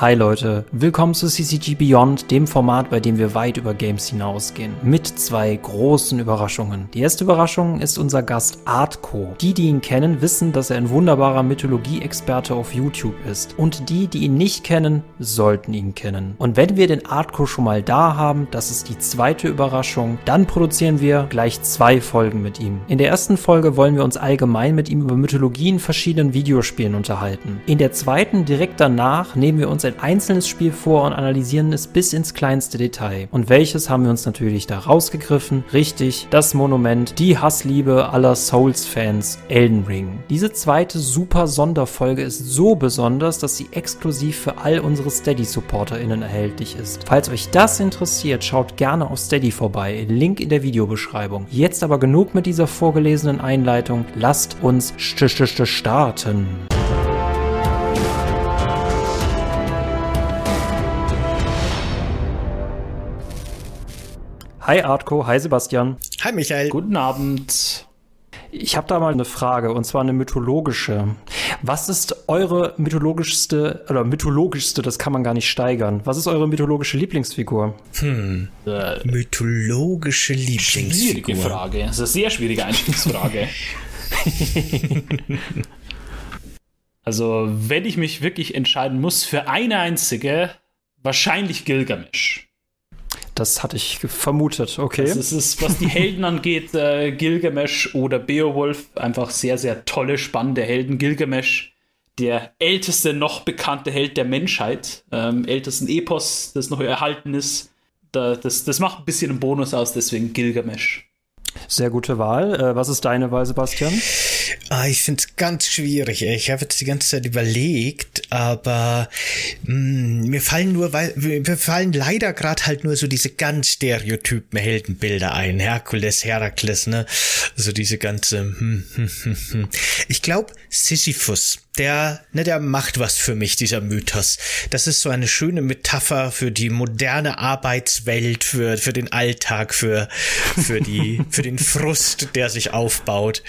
Hi Leute, willkommen zu CCG Beyond, dem Format, bei dem wir weit über Games hinausgehen, mit zwei großen Überraschungen. Die erste Überraschung ist unser Gast Artco. Die, die ihn kennen, wissen, dass er ein wunderbarer Mythologie-Experte auf YouTube ist. Und die, die ihn nicht kennen, sollten ihn kennen. Und wenn wir den Artco schon mal da haben, das ist die zweite Überraschung, dann produzieren wir gleich zwei Folgen mit ihm. In der ersten Folge wollen wir uns allgemein mit ihm über Mythologie in verschiedenen Videospielen unterhalten. In der zweiten, direkt danach, nehmen wir uns uns ein einzelnes Spiel vor und analysieren es bis ins kleinste Detail. Und welches haben wir uns natürlich da rausgegriffen? Richtig, das Monument, die Hassliebe aller Souls-Fans, Elden Ring. Diese zweite super Sonderfolge ist so besonders, dass sie exklusiv für all unsere Steady-SupporterInnen erhältlich ist. Falls euch das interessiert, schaut gerne auf Steady vorbei. Link in der Videobeschreibung. Jetzt aber genug mit dieser vorgelesenen Einleitung. Lasst uns st st st starten. Hi Artko, hi Sebastian. Hi Michael. Guten Abend. Ich habe da mal eine Frage und zwar eine mythologische. Was ist eure mythologischste oder mythologischste, das kann man gar nicht steigern. Was ist eure mythologische Lieblingsfigur? Hm. Äh, mythologische Lieblingsfigur. Schwierige Frage. Das ist eine sehr schwierige Einstiegsfrage. also, wenn ich mich wirklich entscheiden muss für eine einzige, wahrscheinlich Gilgamesh. Das hatte ich vermutet, okay. Also es ist, was die Helden angeht, äh, Gilgamesh oder Beowulf, einfach sehr, sehr tolle, spannende Helden. Gilgamesh, der älteste noch bekannte Held der Menschheit, ähm, ältesten Epos, das noch erhalten ist. Da, das, das macht ein bisschen einen Bonus aus, deswegen Gilgamesh. Sehr gute Wahl. Äh, was ist deine Wahl, Sebastian? Ah, ich finde es ganz schwierig. Ich habe jetzt die ganze Zeit überlegt, aber mh, hm, mir fallen nur, weil mir fallen leider gerade halt nur so diese ganz stereotypen Heldenbilder ein. Herkules, Herakles, ne? So diese ganze. Hm, hm, hm, hm. Ich glaube Sisyphus der, ne, der macht was für mich, dieser Mythos. Das ist so eine schöne Metapher für die moderne Arbeitswelt, für, für den Alltag, für, für die, für den Frust, der sich aufbaut.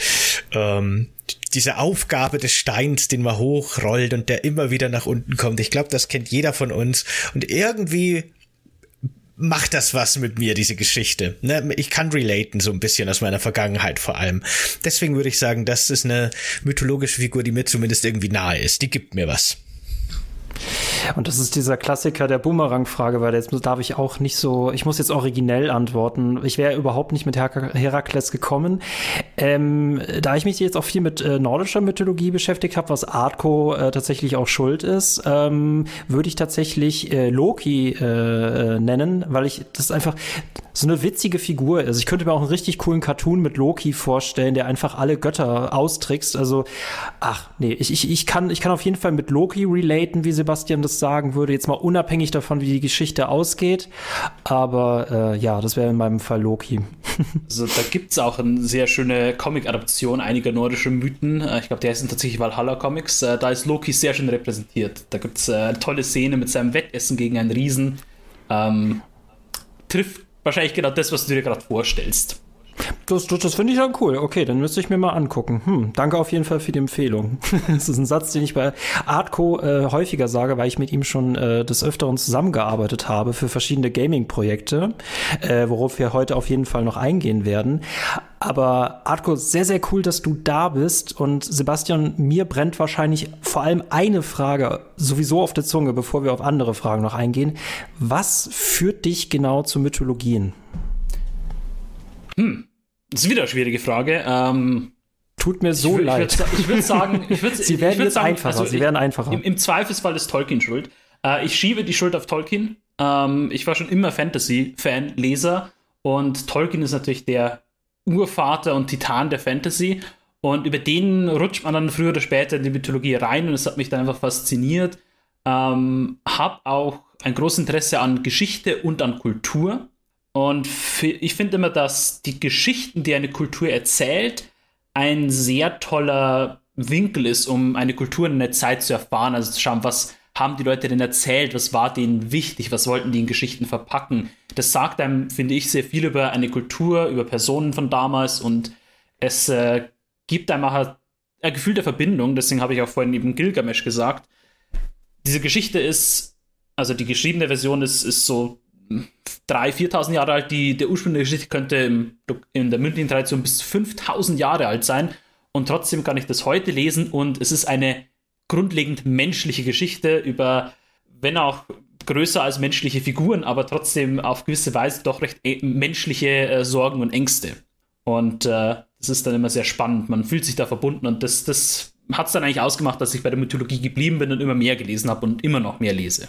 Ähm, diese Aufgabe des Steins, den man hochrollt und der immer wieder nach unten kommt. Ich glaube, das kennt jeder von uns. Und irgendwie macht das was mit mir, diese Geschichte. Ne? Ich kann relaten so ein bisschen aus meiner Vergangenheit vor allem. Deswegen würde ich sagen, das ist eine mythologische Figur, die mir zumindest irgendwie nahe ist. Die gibt mir was. Und das ist dieser Klassiker der Boomerang-Frage, weil jetzt darf ich auch nicht so, ich muss jetzt originell antworten. Ich wäre überhaupt nicht mit Her Herakles gekommen. Ähm, da ich mich jetzt auch viel mit äh, nordischer Mythologie beschäftigt habe, was Artco äh, tatsächlich auch schuld ist, ähm, würde ich tatsächlich äh, Loki äh, nennen, weil ich das einfach so eine witzige Figur ist. Ich könnte mir auch einen richtig coolen Cartoon mit Loki vorstellen, der einfach alle Götter austrickst. Also, ach, nee, ich, ich, ich, kann, ich kann auf jeden Fall mit Loki relaten, wie Sebastian das sagen würde, jetzt mal unabhängig davon, wie die Geschichte ausgeht. Aber äh, ja, das wäre in meinem Fall Loki. also da gibt es auch eine sehr schöne Comic-Adaption einiger nordischer Mythen. Äh, ich glaube, der ist tatsächlich Valhalla Comics. Äh, da ist Loki sehr schön repräsentiert. Da gibt es äh, eine tolle Szene mit seinem Wettessen gegen einen Riesen. Ähm, trifft wahrscheinlich genau das, was du dir gerade vorstellst. Das, das, das finde ich dann cool. Okay, dann müsste ich mir mal angucken. Hm, danke auf jeden Fall für die Empfehlung. das ist ein Satz, den ich bei Artco äh, häufiger sage, weil ich mit ihm schon äh, des Öfteren zusammengearbeitet habe für verschiedene Gaming-Projekte, äh, worauf wir heute auf jeden Fall noch eingehen werden. Aber Artco, sehr, sehr cool, dass du da bist. Und Sebastian, mir brennt wahrscheinlich vor allem eine Frage sowieso auf der Zunge, bevor wir auf andere Fragen noch eingehen. Was führt dich genau zu Mythologien? Hm, das ist wieder eine schwierige Frage. Ähm, Tut mir so ich, leid. Ich würde sagen, ich würd, Sie werden jetzt sagen, einfacher. Also Sie werden einfacher. Im, Im, Zweifelsfall ist Tolkien schuld. Äh, ich schiebe die Schuld auf Tolkien. Ähm, ich war schon immer Fantasy-Fan, Leser. Und Tolkien ist natürlich der Urvater und Titan der Fantasy. Und über den rutscht man dann früher oder später in die Mythologie rein. Und es hat mich dann einfach fasziniert. Ähm, hab auch ein großes Interesse an Geschichte und an Kultur. Und ich finde immer, dass die Geschichten, die eine Kultur erzählt, ein sehr toller Winkel ist, um eine Kultur in einer Zeit zu erfahren. Also zu schauen, was haben die Leute denn erzählt, was war denen wichtig, was wollten die in Geschichten verpacken. Das sagt einem, finde ich, sehr viel über eine Kultur, über Personen von damals und es äh, gibt einem auch ein Gefühl der Verbindung. Deswegen habe ich auch vorhin eben Gilgamesh gesagt. Diese Geschichte ist Also die geschriebene Version ist, ist so 3.000, 4.000 Jahre alt. Die, der Ursprung der Geschichte könnte im, in der mündlichen Tradition bis 5.000 Jahre alt sein. Und trotzdem kann ich das heute lesen und es ist eine grundlegend menschliche Geschichte über, wenn auch größer als menschliche Figuren, aber trotzdem auf gewisse Weise doch recht äh, menschliche äh, Sorgen und Ängste. Und äh, das ist dann immer sehr spannend. Man fühlt sich da verbunden und das, das hat es dann eigentlich ausgemacht, dass ich bei der Mythologie geblieben bin und immer mehr gelesen habe und immer noch mehr lese.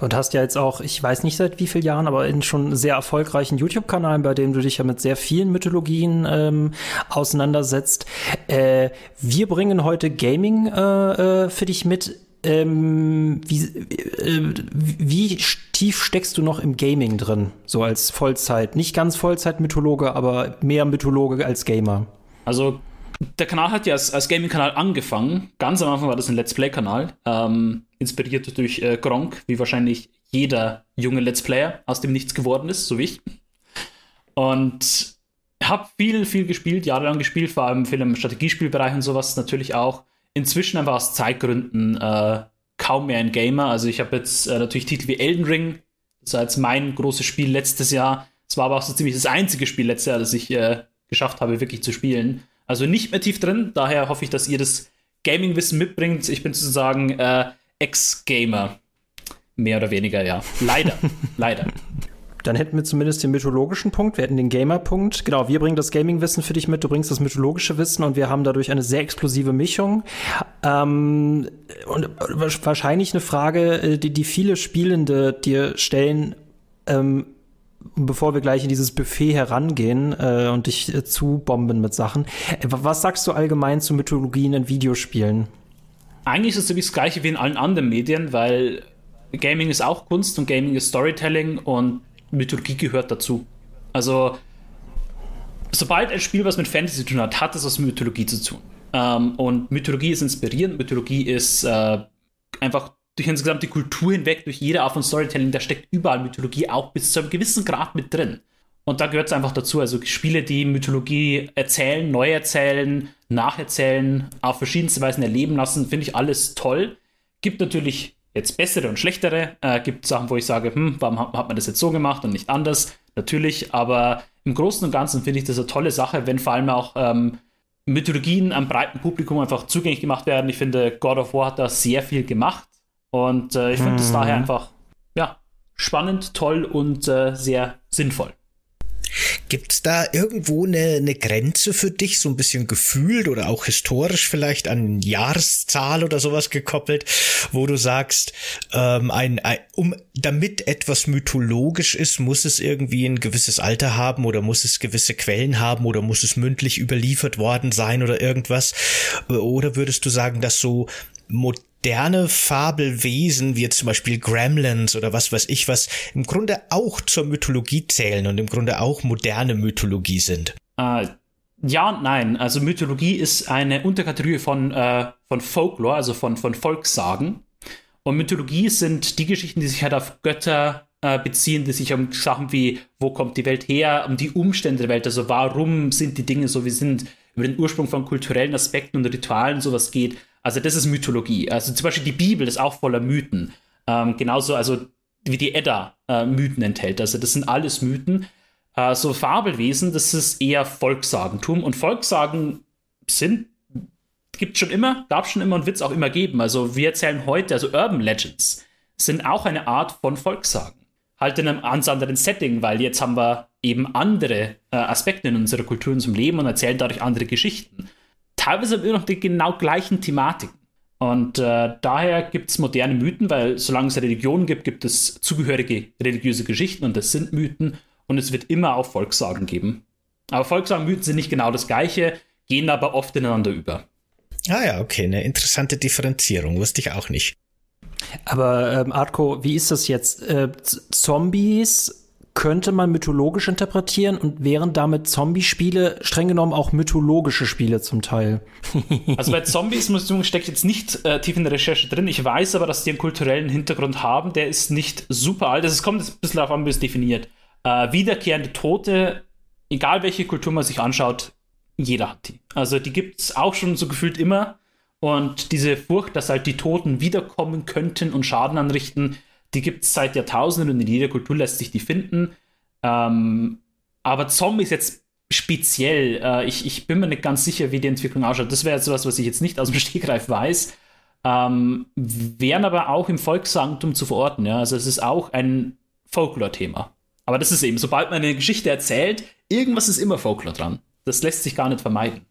Und hast ja jetzt auch, ich weiß nicht seit wie vielen Jahren, aber in schon sehr erfolgreichen YouTube-Kanal, bei dem du dich ja mit sehr vielen Mythologien ähm, auseinandersetzt. Äh, wir bringen heute Gaming äh, äh, für dich mit. Ähm, wie, äh, wie tief steckst du noch im Gaming drin? So als Vollzeit, nicht ganz Vollzeit-Mythologe, aber mehr Mythologe als Gamer. Also der Kanal hat ja als, als Gaming-Kanal angefangen. Ganz am Anfang war das ein Let's Play-Kanal, ähm, inspiriert durch äh, Gronk, wie wahrscheinlich jeder junge Let's Player aus dem Nichts geworden ist, so wie ich. Und habe viel, viel gespielt, jahrelang gespielt, vor allem viel im Strategiespielbereich und sowas natürlich auch. Inzwischen einfach aus Zeitgründen äh, kaum mehr ein Gamer. Also ich habe jetzt äh, natürlich Titel wie Elden Ring, das war jetzt mein großes Spiel letztes Jahr. Es war aber auch so ziemlich das einzige Spiel letztes Jahr, das ich äh, geschafft habe, wirklich zu spielen. Also nicht mehr tief drin. Daher hoffe ich, dass ihr das Gaming-Wissen mitbringt. Ich bin sozusagen äh, Ex-Gamer. Mehr oder weniger, ja. Leider. Leider. Dann hätten wir zumindest den mythologischen Punkt, wir hätten den Gamer-Punkt. Genau, wir bringen das Gaming-Wissen für dich mit, du bringst das mythologische Wissen und wir haben dadurch eine sehr explosive Mischung. Ähm, und wahrscheinlich eine Frage, äh, die, die viele Spielende dir stellen, ähm, bevor wir gleich in dieses Buffet herangehen äh, und dich äh, zubomben mit Sachen, äh, was sagst du allgemein zu Mythologien in Videospielen? Eigentlich ist es das gleiche wie in allen anderen Medien, weil Gaming ist auch Kunst und Gaming ist Storytelling und Mythologie gehört dazu. Also, sobald ein Spiel was mit Fantasy zu tun hat, hat es was mit Mythologie zu tun. Ähm, und Mythologie ist inspirierend, Mythologie ist äh, einfach durch insgesamt die Kultur hinweg, durch jede Art von Storytelling, da steckt überall Mythologie auch bis zu einem gewissen Grad mit drin. Und da gehört es einfach dazu. Also Spiele, die Mythologie erzählen, neu erzählen, nacherzählen, auf verschiedenste Weisen erleben lassen, finde ich alles toll. Gibt natürlich jetzt bessere und schlechtere. Äh, gibt Sachen, wo ich sage, hm, warum hat man das jetzt so gemacht und nicht anders? Natürlich, aber im Großen und Ganzen finde ich das eine tolle Sache, wenn vor allem auch ähm, Mythologien am breiten Publikum einfach zugänglich gemacht werden. Ich finde, God of War hat da sehr viel gemacht. Und äh, ich finde es hm. daher einfach ja, spannend, toll und äh, sehr sinnvoll. Gibt es da irgendwo eine, eine Grenze für dich, so ein bisschen gefühlt oder auch historisch vielleicht an Jahreszahl oder sowas gekoppelt, wo du sagst, ähm, ein, ein, um damit etwas mythologisch ist, muss es irgendwie ein gewisses Alter haben oder muss es gewisse Quellen haben oder muss es mündlich überliefert worden sein oder irgendwas? Oder würdest du sagen, dass so moderne Fabelwesen, wie zum Beispiel Gremlins oder was weiß ich was, im Grunde auch zur Mythologie zählen und im Grunde auch moderne Mythologie sind? Äh, ja und nein. Also Mythologie ist eine Unterkategorie von, äh, von Folklore, also von, von Volkssagen. Und Mythologie sind die Geschichten, die sich halt auf Götter äh, beziehen, die sich um Sachen wie, wo kommt die Welt her, um die Umstände der Welt, also warum sind die Dinge so, wie sie sind, über den Ursprung von kulturellen Aspekten und Ritualen sowas geht. Also das ist Mythologie. Also zum Beispiel die Bibel ist auch voller Mythen. Ähm, genauso also wie die Edda äh, Mythen enthält. Also das sind alles Mythen. Äh, so Fabelwesen, das ist eher Volkssagentum. Und Volkssagen sind, gibt schon immer, gab schon immer und wird es auch immer geben. Also wir erzählen heute, also Urban Legends sind auch eine Art von Volkssagen. Halt in einem ganz anderen Setting, weil jetzt haben wir eben andere äh, Aspekte in unserer Kultur und zum Leben und erzählen dadurch andere Geschichten teilweise immer noch die genau gleichen Thematiken. Und äh, daher gibt es moderne Mythen, weil solange es Religionen gibt, gibt es zugehörige religiöse Geschichten und das sind Mythen und es wird immer auch Volkssagen geben. Aber Volkssagen und Mythen sind nicht genau das gleiche, gehen aber oft ineinander über. Ah ja, okay, eine interessante Differenzierung, wusste ich auch nicht. Aber ähm, Artko, wie ist das jetzt? Äh, Zombies könnte man mythologisch interpretieren und wären damit Zombie-Spiele streng genommen auch mythologische Spiele zum Teil. also bei Zombies muss ich steckt jetzt nicht äh, tief in der Recherche drin. Ich weiß aber, dass die einen kulturellen Hintergrund haben. Der ist nicht super alt. Es kommt ein bisschen darauf an, wie es definiert. Äh, wiederkehrende Tote, egal welche Kultur man sich anschaut, jeder hat die. Also die gibt es auch schon so gefühlt immer. Und diese Furcht, dass halt die Toten wiederkommen könnten und Schaden anrichten, die gibt es seit Jahrtausenden und in jeder Kultur lässt sich die finden. Ähm, aber Zombies jetzt speziell, äh, ich, ich bin mir nicht ganz sicher, wie die Entwicklung ausschaut. Das wäre jetzt was, was ich jetzt nicht aus dem Stegreif weiß. Ähm, wären aber auch im Volkssagentum zu verorten. Ja? Also es ist auch ein Folklore-Thema. Aber das ist eben, sobald man eine Geschichte erzählt, irgendwas ist immer Folklore dran. Das lässt sich gar nicht vermeiden.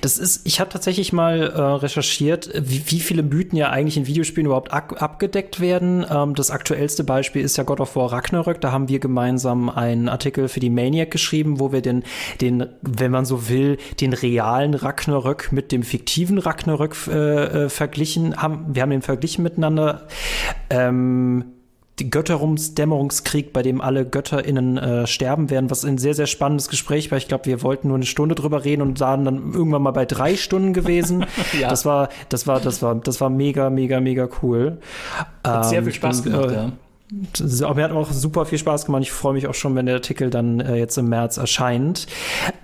Das ist, ich habe tatsächlich mal äh, recherchiert, wie, wie, viele Mythen ja eigentlich in Videospielen überhaupt abgedeckt werden. Ähm, das aktuellste Beispiel ist ja God of War Ragnarök. Da haben wir gemeinsam einen Artikel für die Maniac geschrieben, wo wir den, den, wenn man so will, den realen Ragnarök mit dem fiktiven Ragnarök äh, äh, verglichen haben. Wir haben den verglichen miteinander. Ähm, Götterumsdämmerungskrieg, bei dem alle GötterInnen äh, sterben werden, was ein sehr, sehr spannendes Gespräch war. Ich glaube, wir wollten nur eine Stunde drüber reden und waren dann irgendwann mal bei drei Stunden gewesen. ja. Das war, das war, das war, das war mega, mega, mega cool. Hat ähm, sehr viel Spaß gemacht, äh, ja. Mir hat auch super viel Spaß gemacht. Ich freue mich auch schon, wenn der Artikel dann äh, jetzt im März erscheint.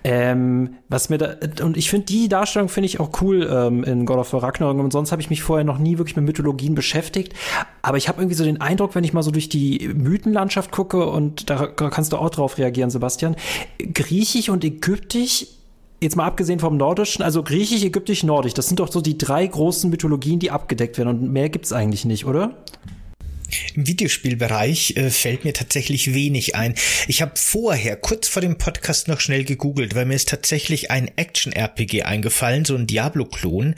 Ähm, was mir da, und ich finde die Darstellung finde ich auch cool ähm, in God of War Ragnarok. Und sonst habe ich mich vorher noch nie wirklich mit Mythologien beschäftigt. Aber ich habe irgendwie so den Eindruck, wenn ich mal so durch die Mythenlandschaft gucke und da kannst du auch drauf reagieren, Sebastian. Griechisch und Ägyptisch jetzt mal abgesehen vom Nordischen, also Griechisch, Ägyptisch, Nordisch, das sind doch so die drei großen Mythologien, die abgedeckt werden. Und mehr gibt's eigentlich nicht, oder? Im Videospielbereich äh, fällt mir tatsächlich wenig ein. Ich habe vorher, kurz vor dem Podcast, noch schnell gegoogelt, weil mir ist tatsächlich ein Action-RPG eingefallen, so ein Diablo-Klon,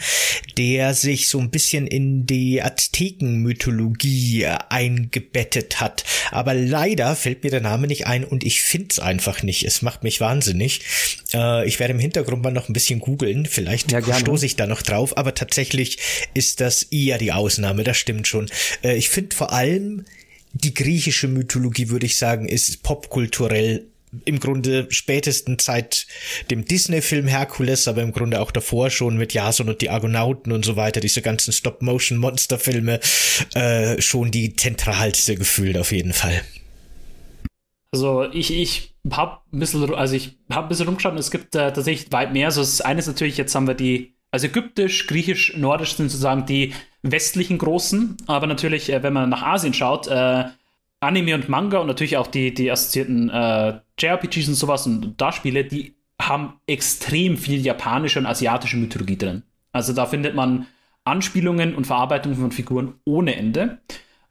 der sich so ein bisschen in die Azteken-Mythologie äh, eingebettet hat. Aber leider fällt mir der Name nicht ein und ich find's einfach nicht. Es macht mich wahnsinnig. Äh, ich werde im Hintergrund mal noch ein bisschen googeln. Vielleicht ja, stoße ich da noch drauf. Aber tatsächlich ist das eher die Ausnahme. Das stimmt schon. Äh, ich finde vor allem allem die griechische Mythologie, würde ich sagen, ist popkulturell im Grunde spätestens seit dem Disney-Film Herkules, aber im Grunde auch davor schon mit Jason und die Argonauten und so weiter, diese ganzen Stop-Motion-Monster-Filme, äh, schon die zentralste gefühlt auf jeden Fall. Also ich, ich habe ein bisschen, also ich habe ein bisschen rumgeschaut es gibt äh, tatsächlich weit mehr. Also das eine ist natürlich, jetzt haben wir die, also Ägyptisch, Griechisch, Nordisch sind sozusagen die westlichen Großen, aber natürlich, äh, wenn man nach Asien schaut, äh, Anime und Manga und natürlich auch die, die assoziierten äh, JRPGs und sowas und da Spiele, die haben extrem viel japanische und asiatische Mythologie drin. Also da findet man Anspielungen und Verarbeitungen von Figuren ohne Ende.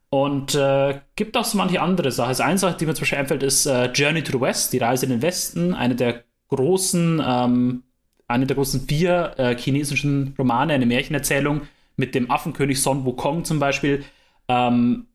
Und äh, gibt auch so manche andere Sachen. Also eine Sache, die mir zum Beispiel einfällt, ist äh, Journey to the West, die Reise in den Westen, eine der großen, ähm, eine der großen vier äh, chinesischen Romane, eine Märchenerzählung, mit dem Affenkönig Son Wukong zum Beispiel, ähm,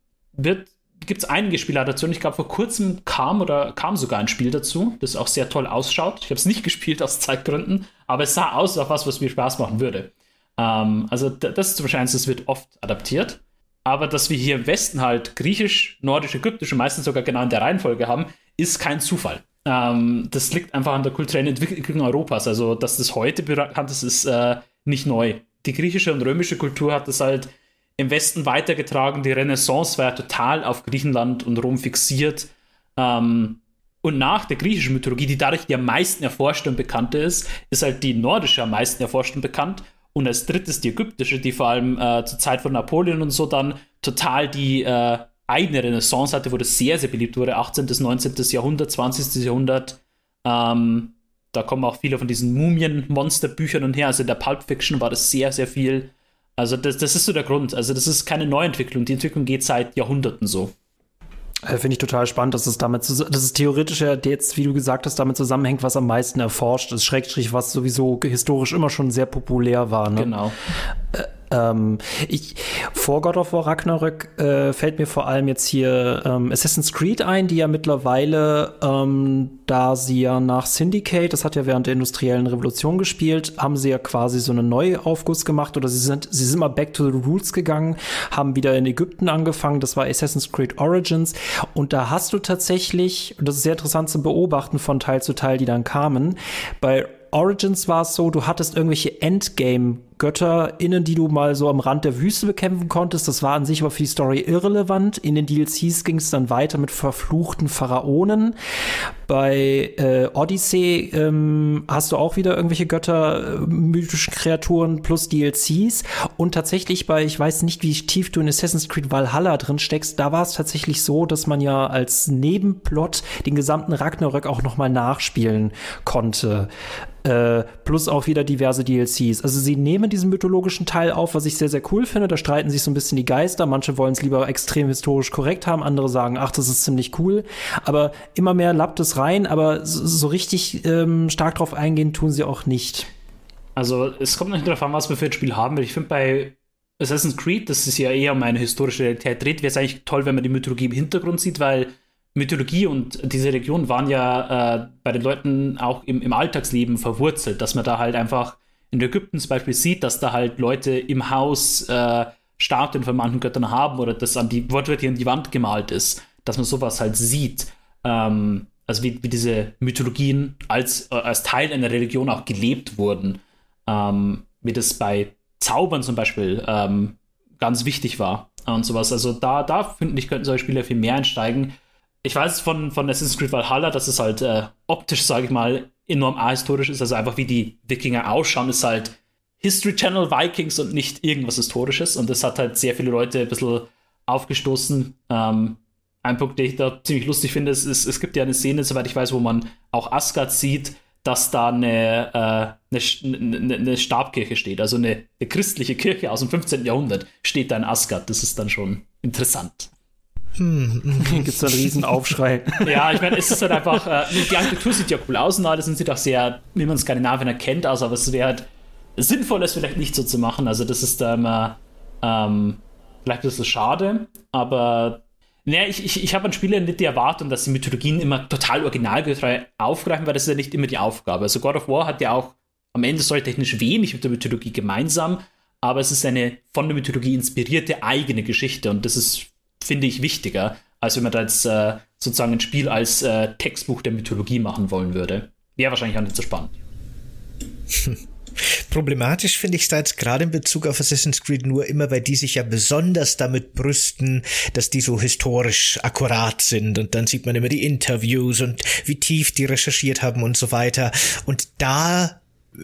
gibt es einige Spiele dazu. Und ich glaube, vor kurzem kam oder kam sogar ein Spiel dazu, das auch sehr toll ausschaut. Ich habe es nicht gespielt aus Zeitgründen, aber es sah aus auf was, was mir Spaß machen würde. Ähm, also das ist zum Beispiel das wird oft adaptiert. Aber dass wir hier im Westen halt griechisch, nordisch, ägyptisch und meistens sogar genau in der Reihenfolge haben, ist kein Zufall. Ähm, das liegt einfach an der kulturellen Entwicklung Europas. Also, dass das heute bekannt ist, ist äh, nicht neu die griechische und römische Kultur hat das halt im Westen weitergetragen. Die Renaissance war ja total auf Griechenland und Rom fixiert. Ähm, und nach der griechischen Mythologie, die dadurch die am meisten erforschte und bekannte ist, ist halt die nordische am meisten erforscht und bekannt. Und als drittes die ägyptische, die vor allem äh, zur Zeit von Napoleon und so dann total die äh, eigene Renaissance hatte, wo das sehr, sehr beliebt wurde. 18. bis 19. Jahrhundert, 20. Jahrhundert. Ähm, da kommen auch viele von diesen Mumien-Monster-Büchern und her. Also in der Pulp Fiction war das sehr, sehr viel. Also das, das ist so der Grund. Also das ist keine Neuentwicklung. Die Entwicklung geht seit Jahrhunderten so. Äh, finde ich total spannend, dass es damit, dass es theoretisch ja jetzt, wie du gesagt hast, damit zusammenhängt, was am meisten erforscht ist, Schrägstrich, was sowieso historisch immer schon sehr populär war. Ne? Genau. Äh, ähm, ich, vor God of War Ragnarök äh, fällt mir vor allem jetzt hier ähm, Assassin's Creed ein, die ja mittlerweile, ähm, da sie ja nach Syndicate, das hat ja während der industriellen Revolution gespielt, haben sie ja quasi so einen Neuaufguss gemacht oder sie sind, sie sind mal back to the roots gegangen, haben wieder in Ägypten angefangen, das war Assassin's Creed Origins. Und da hast du tatsächlich, und das ist sehr interessant zu beobachten von Teil zu Teil, die dann kamen, bei Origins war es so, du hattest irgendwelche Endgame GötterInnen, die du mal so am Rand der Wüste bekämpfen konntest. Das war an sich aber für die Story irrelevant. In den DLCs ging es dann weiter mit verfluchten Pharaonen. Bei äh, Odyssey ähm, hast du auch wieder irgendwelche Götter, äh, mythischen Kreaturen plus DLCs. Und tatsächlich bei, ich weiß nicht, wie tief du in Assassin's Creed Valhalla drin steckst, da war es tatsächlich so, dass man ja als Nebenplot den gesamten Ragnarök auch noch mal nachspielen konnte. Äh, plus auch wieder diverse DLCs. Also sie nehmen diesen mythologischen Teil auf, was ich sehr, sehr cool finde. Da streiten sich so ein bisschen die Geister. Manche wollen es lieber extrem historisch korrekt haben, andere sagen, ach, das ist ziemlich cool. Aber immer mehr lappt es rein, aber so, so richtig ähm, stark drauf eingehen tun sie auch nicht. Also es kommt nicht darauf an, was wir für ein Spiel haben. Ich finde bei Assassin's Creed, das ist ja eher um eine historische Realität dreht, wäre es eigentlich toll, wenn man die Mythologie im Hintergrund sieht, weil Mythologie und diese Region waren ja äh, bei den Leuten auch im, im Alltagsleben verwurzelt, dass man da halt einfach in Ägypten zum Beispiel sieht, dass da halt Leute im Haus äh, Statuen von manchen Göttern haben oder das an die wortwörtlich an die Wand gemalt ist, dass man sowas halt sieht. Ähm, also wie, wie diese Mythologien als, äh, als Teil einer Religion auch gelebt wurden. Ähm, wie das bei Zaubern zum Beispiel ähm, ganz wichtig war und sowas. Also da, da finde ich, könnten solche Spiele viel mehr einsteigen ich weiß von, von Assassin's Creed Valhalla, dass es halt äh, optisch, sage ich mal, enorm ahistorisch ist. Also einfach wie die Wikinger ausschauen, ist halt History Channel Vikings und nicht irgendwas Historisches. Und das hat halt sehr viele Leute ein bisschen aufgestoßen. Ähm, ein Punkt, den ich da ziemlich lustig finde, ist, ist, es gibt ja eine Szene, soweit ich weiß, wo man auch Asgard sieht, dass da eine, äh, eine, eine, eine, Stabkirche steht. Also eine, eine christliche Kirche aus dem 15. Jahrhundert steht da in Asgard. Das ist dann schon interessant. Hm, Gibt es da einen riesen Aufschrei. ja, ich meine, es ist halt einfach, äh, die Architektur sieht ja cool aus und alles und sieht auch sehr, wie man Skandinavien erkennt, aus, aber es wäre halt sinnvoll, es vielleicht nicht so zu machen. Also das ist da immer ähm, vielleicht ein bisschen schade, aber naja, ich, ich, ich habe an Spiele nicht die Erwartung, dass die Mythologien immer total originalgetreu aufgreifen, weil das ist ja nicht immer die Aufgabe. Also God of War hat ja auch am Ende technisch wenig mit der Mythologie gemeinsam, aber es ist eine von der Mythologie inspirierte eigene Geschichte und das ist finde ich, wichtiger, als wenn man da jetzt äh, sozusagen ein Spiel als äh, Textbuch der Mythologie machen wollen würde. Wäre wahrscheinlich auch nicht so spannend. Problematisch finde ich es da jetzt gerade in Bezug auf Assassin's Creed nur immer, weil die sich ja besonders damit brüsten, dass die so historisch akkurat sind und dann sieht man immer die Interviews und wie tief die recherchiert haben und so weiter. Und da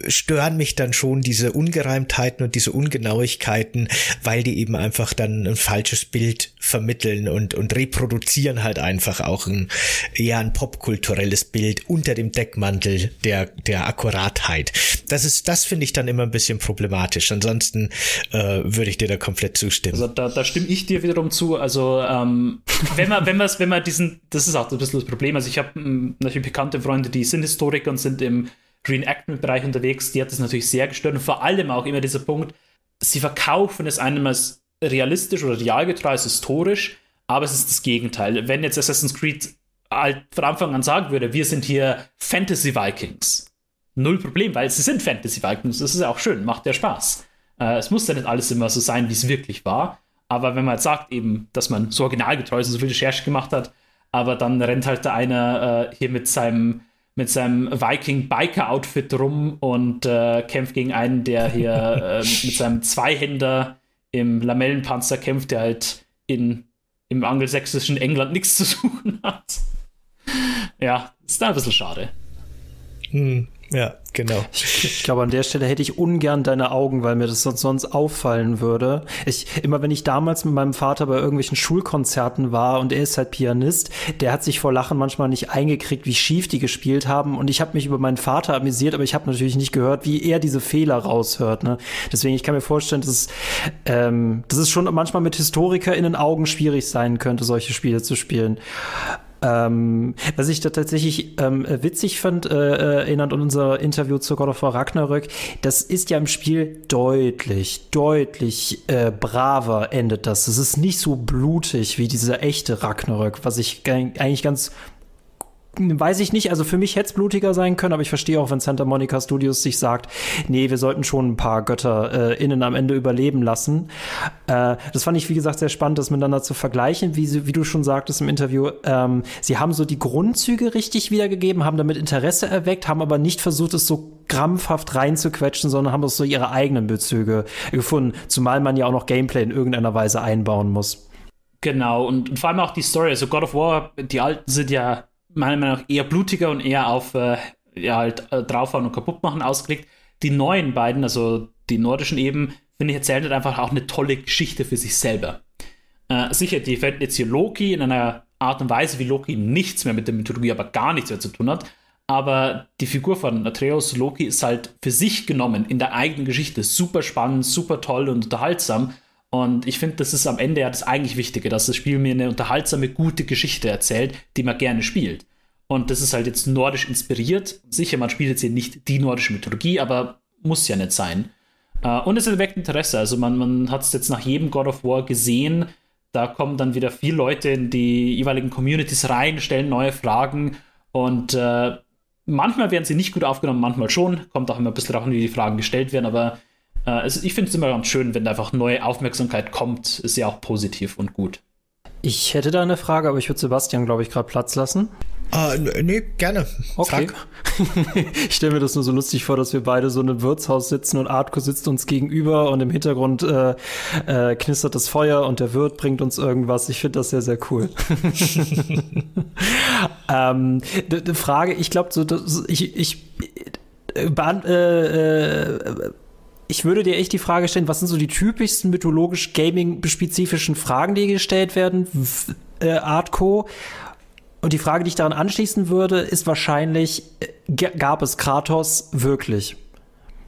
stören mich dann schon diese Ungereimtheiten und diese Ungenauigkeiten, weil die eben einfach dann ein falsches Bild vermitteln und, und reproduzieren halt einfach auch ein eher ein popkulturelles Bild unter dem Deckmantel der, der Akkuratheit. Das ist, das finde ich dann immer ein bisschen problematisch. Ansonsten äh, würde ich dir da komplett zustimmen. Also da, da stimme ich dir wiederum zu. Also ähm, wenn man, wenn man, wenn man diesen, das ist auch ein bisschen das Problem. Also ich habe hm, natürlich bekannte Freunde, die sind Historiker und sind im Reenactment-Bereich unterwegs, die hat das natürlich sehr gestört und vor allem auch immer dieser Punkt, sie verkaufen es einem als realistisch oder realgetreu, als historisch, aber es ist das Gegenteil. Wenn jetzt Assassin's Creed halt von Anfang an sagen würde, wir sind hier Fantasy Vikings, null Problem, weil sie sind Fantasy Vikings, das ist ja auch schön, macht ja Spaß. Äh, es muss ja nicht alles immer so sein, wie es wirklich war, aber wenn man jetzt sagt eben, dass man so originalgetreu ist und so viel Recherche gemacht hat, aber dann rennt halt da einer äh, hier mit seinem mit seinem Viking-Biker-Outfit rum und äh, kämpft gegen einen, der hier äh, mit seinem Zweihänder im Lamellenpanzer kämpft, der halt in, im angelsächsischen England nichts zu suchen hat. Ja, ist da ein bisschen schade. Hm, ja, genau. Ich, glaube, an der Stelle hätte ich ungern deine Augen, weil mir das sonst, sonst auffallen würde. Ich, immer wenn ich damals mit meinem Vater bei irgendwelchen Schulkonzerten war und er ist halt Pianist, der hat sich vor Lachen manchmal nicht eingekriegt, wie schief die gespielt haben. Und ich habe mich über meinen Vater amüsiert, aber ich habe natürlich nicht gehört, wie er diese Fehler raushört. Ne? Deswegen, ich kann mir vorstellen, dass es, ähm, dass es schon manchmal mit HistorikerInnen Augen schwierig sein könnte, solche Spiele zu spielen. Ähm, was ich da tatsächlich ähm, witzig fand, äh, erinnert an unser Interview zu God of War Ragnarök, das ist ja im Spiel deutlich, deutlich äh, braver endet das. Es ist nicht so blutig wie dieser echte Ragnarök, was ich eigentlich ganz weiß ich nicht. Also für mich hätte es blutiger sein können, aber ich verstehe auch, wenn Santa Monica Studios sich sagt, nee, wir sollten schon ein paar Götter äh, innen am Ende überleben lassen. Äh, das fand ich, wie gesagt, sehr spannend, das miteinander zu vergleichen, wie, wie du schon sagtest im Interview. Ähm, sie haben so die Grundzüge richtig wiedergegeben, haben damit Interesse erweckt, haben aber nicht versucht, es so krampfhaft reinzuquetschen, sondern haben so ihre eigenen Bezüge gefunden. Zumal man ja auch noch Gameplay in irgendeiner Weise einbauen muss. Genau, und, und vor allem auch die Story. Also God of War, die alten sind ja meiner Meinung nach eher blutiger und eher auf äh, ja, halt äh, draufhauen und kaputt machen ausgelegt. Die neuen beiden, also die nordischen eben, finde ich, erzählen halt einfach auch eine tolle Geschichte für sich selber. Äh, sicher, die verwenden jetzt hier Loki in einer Art und Weise, wie Loki nichts mehr mit der Mythologie, aber gar nichts mehr zu tun hat. Aber die Figur von Atreus Loki ist halt für sich genommen in der eigenen Geschichte super spannend, super toll und unterhaltsam. Und ich finde, das ist am Ende ja das eigentlich Wichtige, dass das Spiel mir eine unterhaltsame, gute Geschichte erzählt, die man gerne spielt. Und das ist halt jetzt nordisch inspiriert. Sicher, man spielt jetzt hier nicht die nordische Mythologie, aber muss ja nicht sein. Äh, und es erweckt Interesse. Also man, man hat es jetzt nach jedem God of War gesehen, da kommen dann wieder viele Leute in die jeweiligen Communities rein, stellen neue Fragen und äh, manchmal werden sie nicht gut aufgenommen, manchmal schon. Kommt auch immer ein bisschen darauf an, wie die Fragen gestellt werden, aber äh, es, ich finde es immer ganz schön, wenn da einfach neue Aufmerksamkeit kommt. Ist ja auch positiv und gut. Ich hätte da eine Frage, aber ich würde Sebastian, glaube ich, gerade Platz lassen. Uh, nee, gerne. Okay. ich stelle mir das nur so lustig vor, dass wir beide so in einem Wirtshaus sitzen und Artko sitzt uns gegenüber und im Hintergrund äh, äh, knistert das Feuer und der Wirt bringt uns irgendwas. Ich finde das sehr, sehr cool. ähm, Frage, ich glaube, so, ich, ich, äh, äh, äh, ich würde dir echt die Frage stellen, was sind so die typischsten mythologisch Gaming-spezifischen Fragen, die gestellt werden? Äh, Artco und die Frage, die ich daran anschließen würde, ist wahrscheinlich, äh, gab es Kratos wirklich?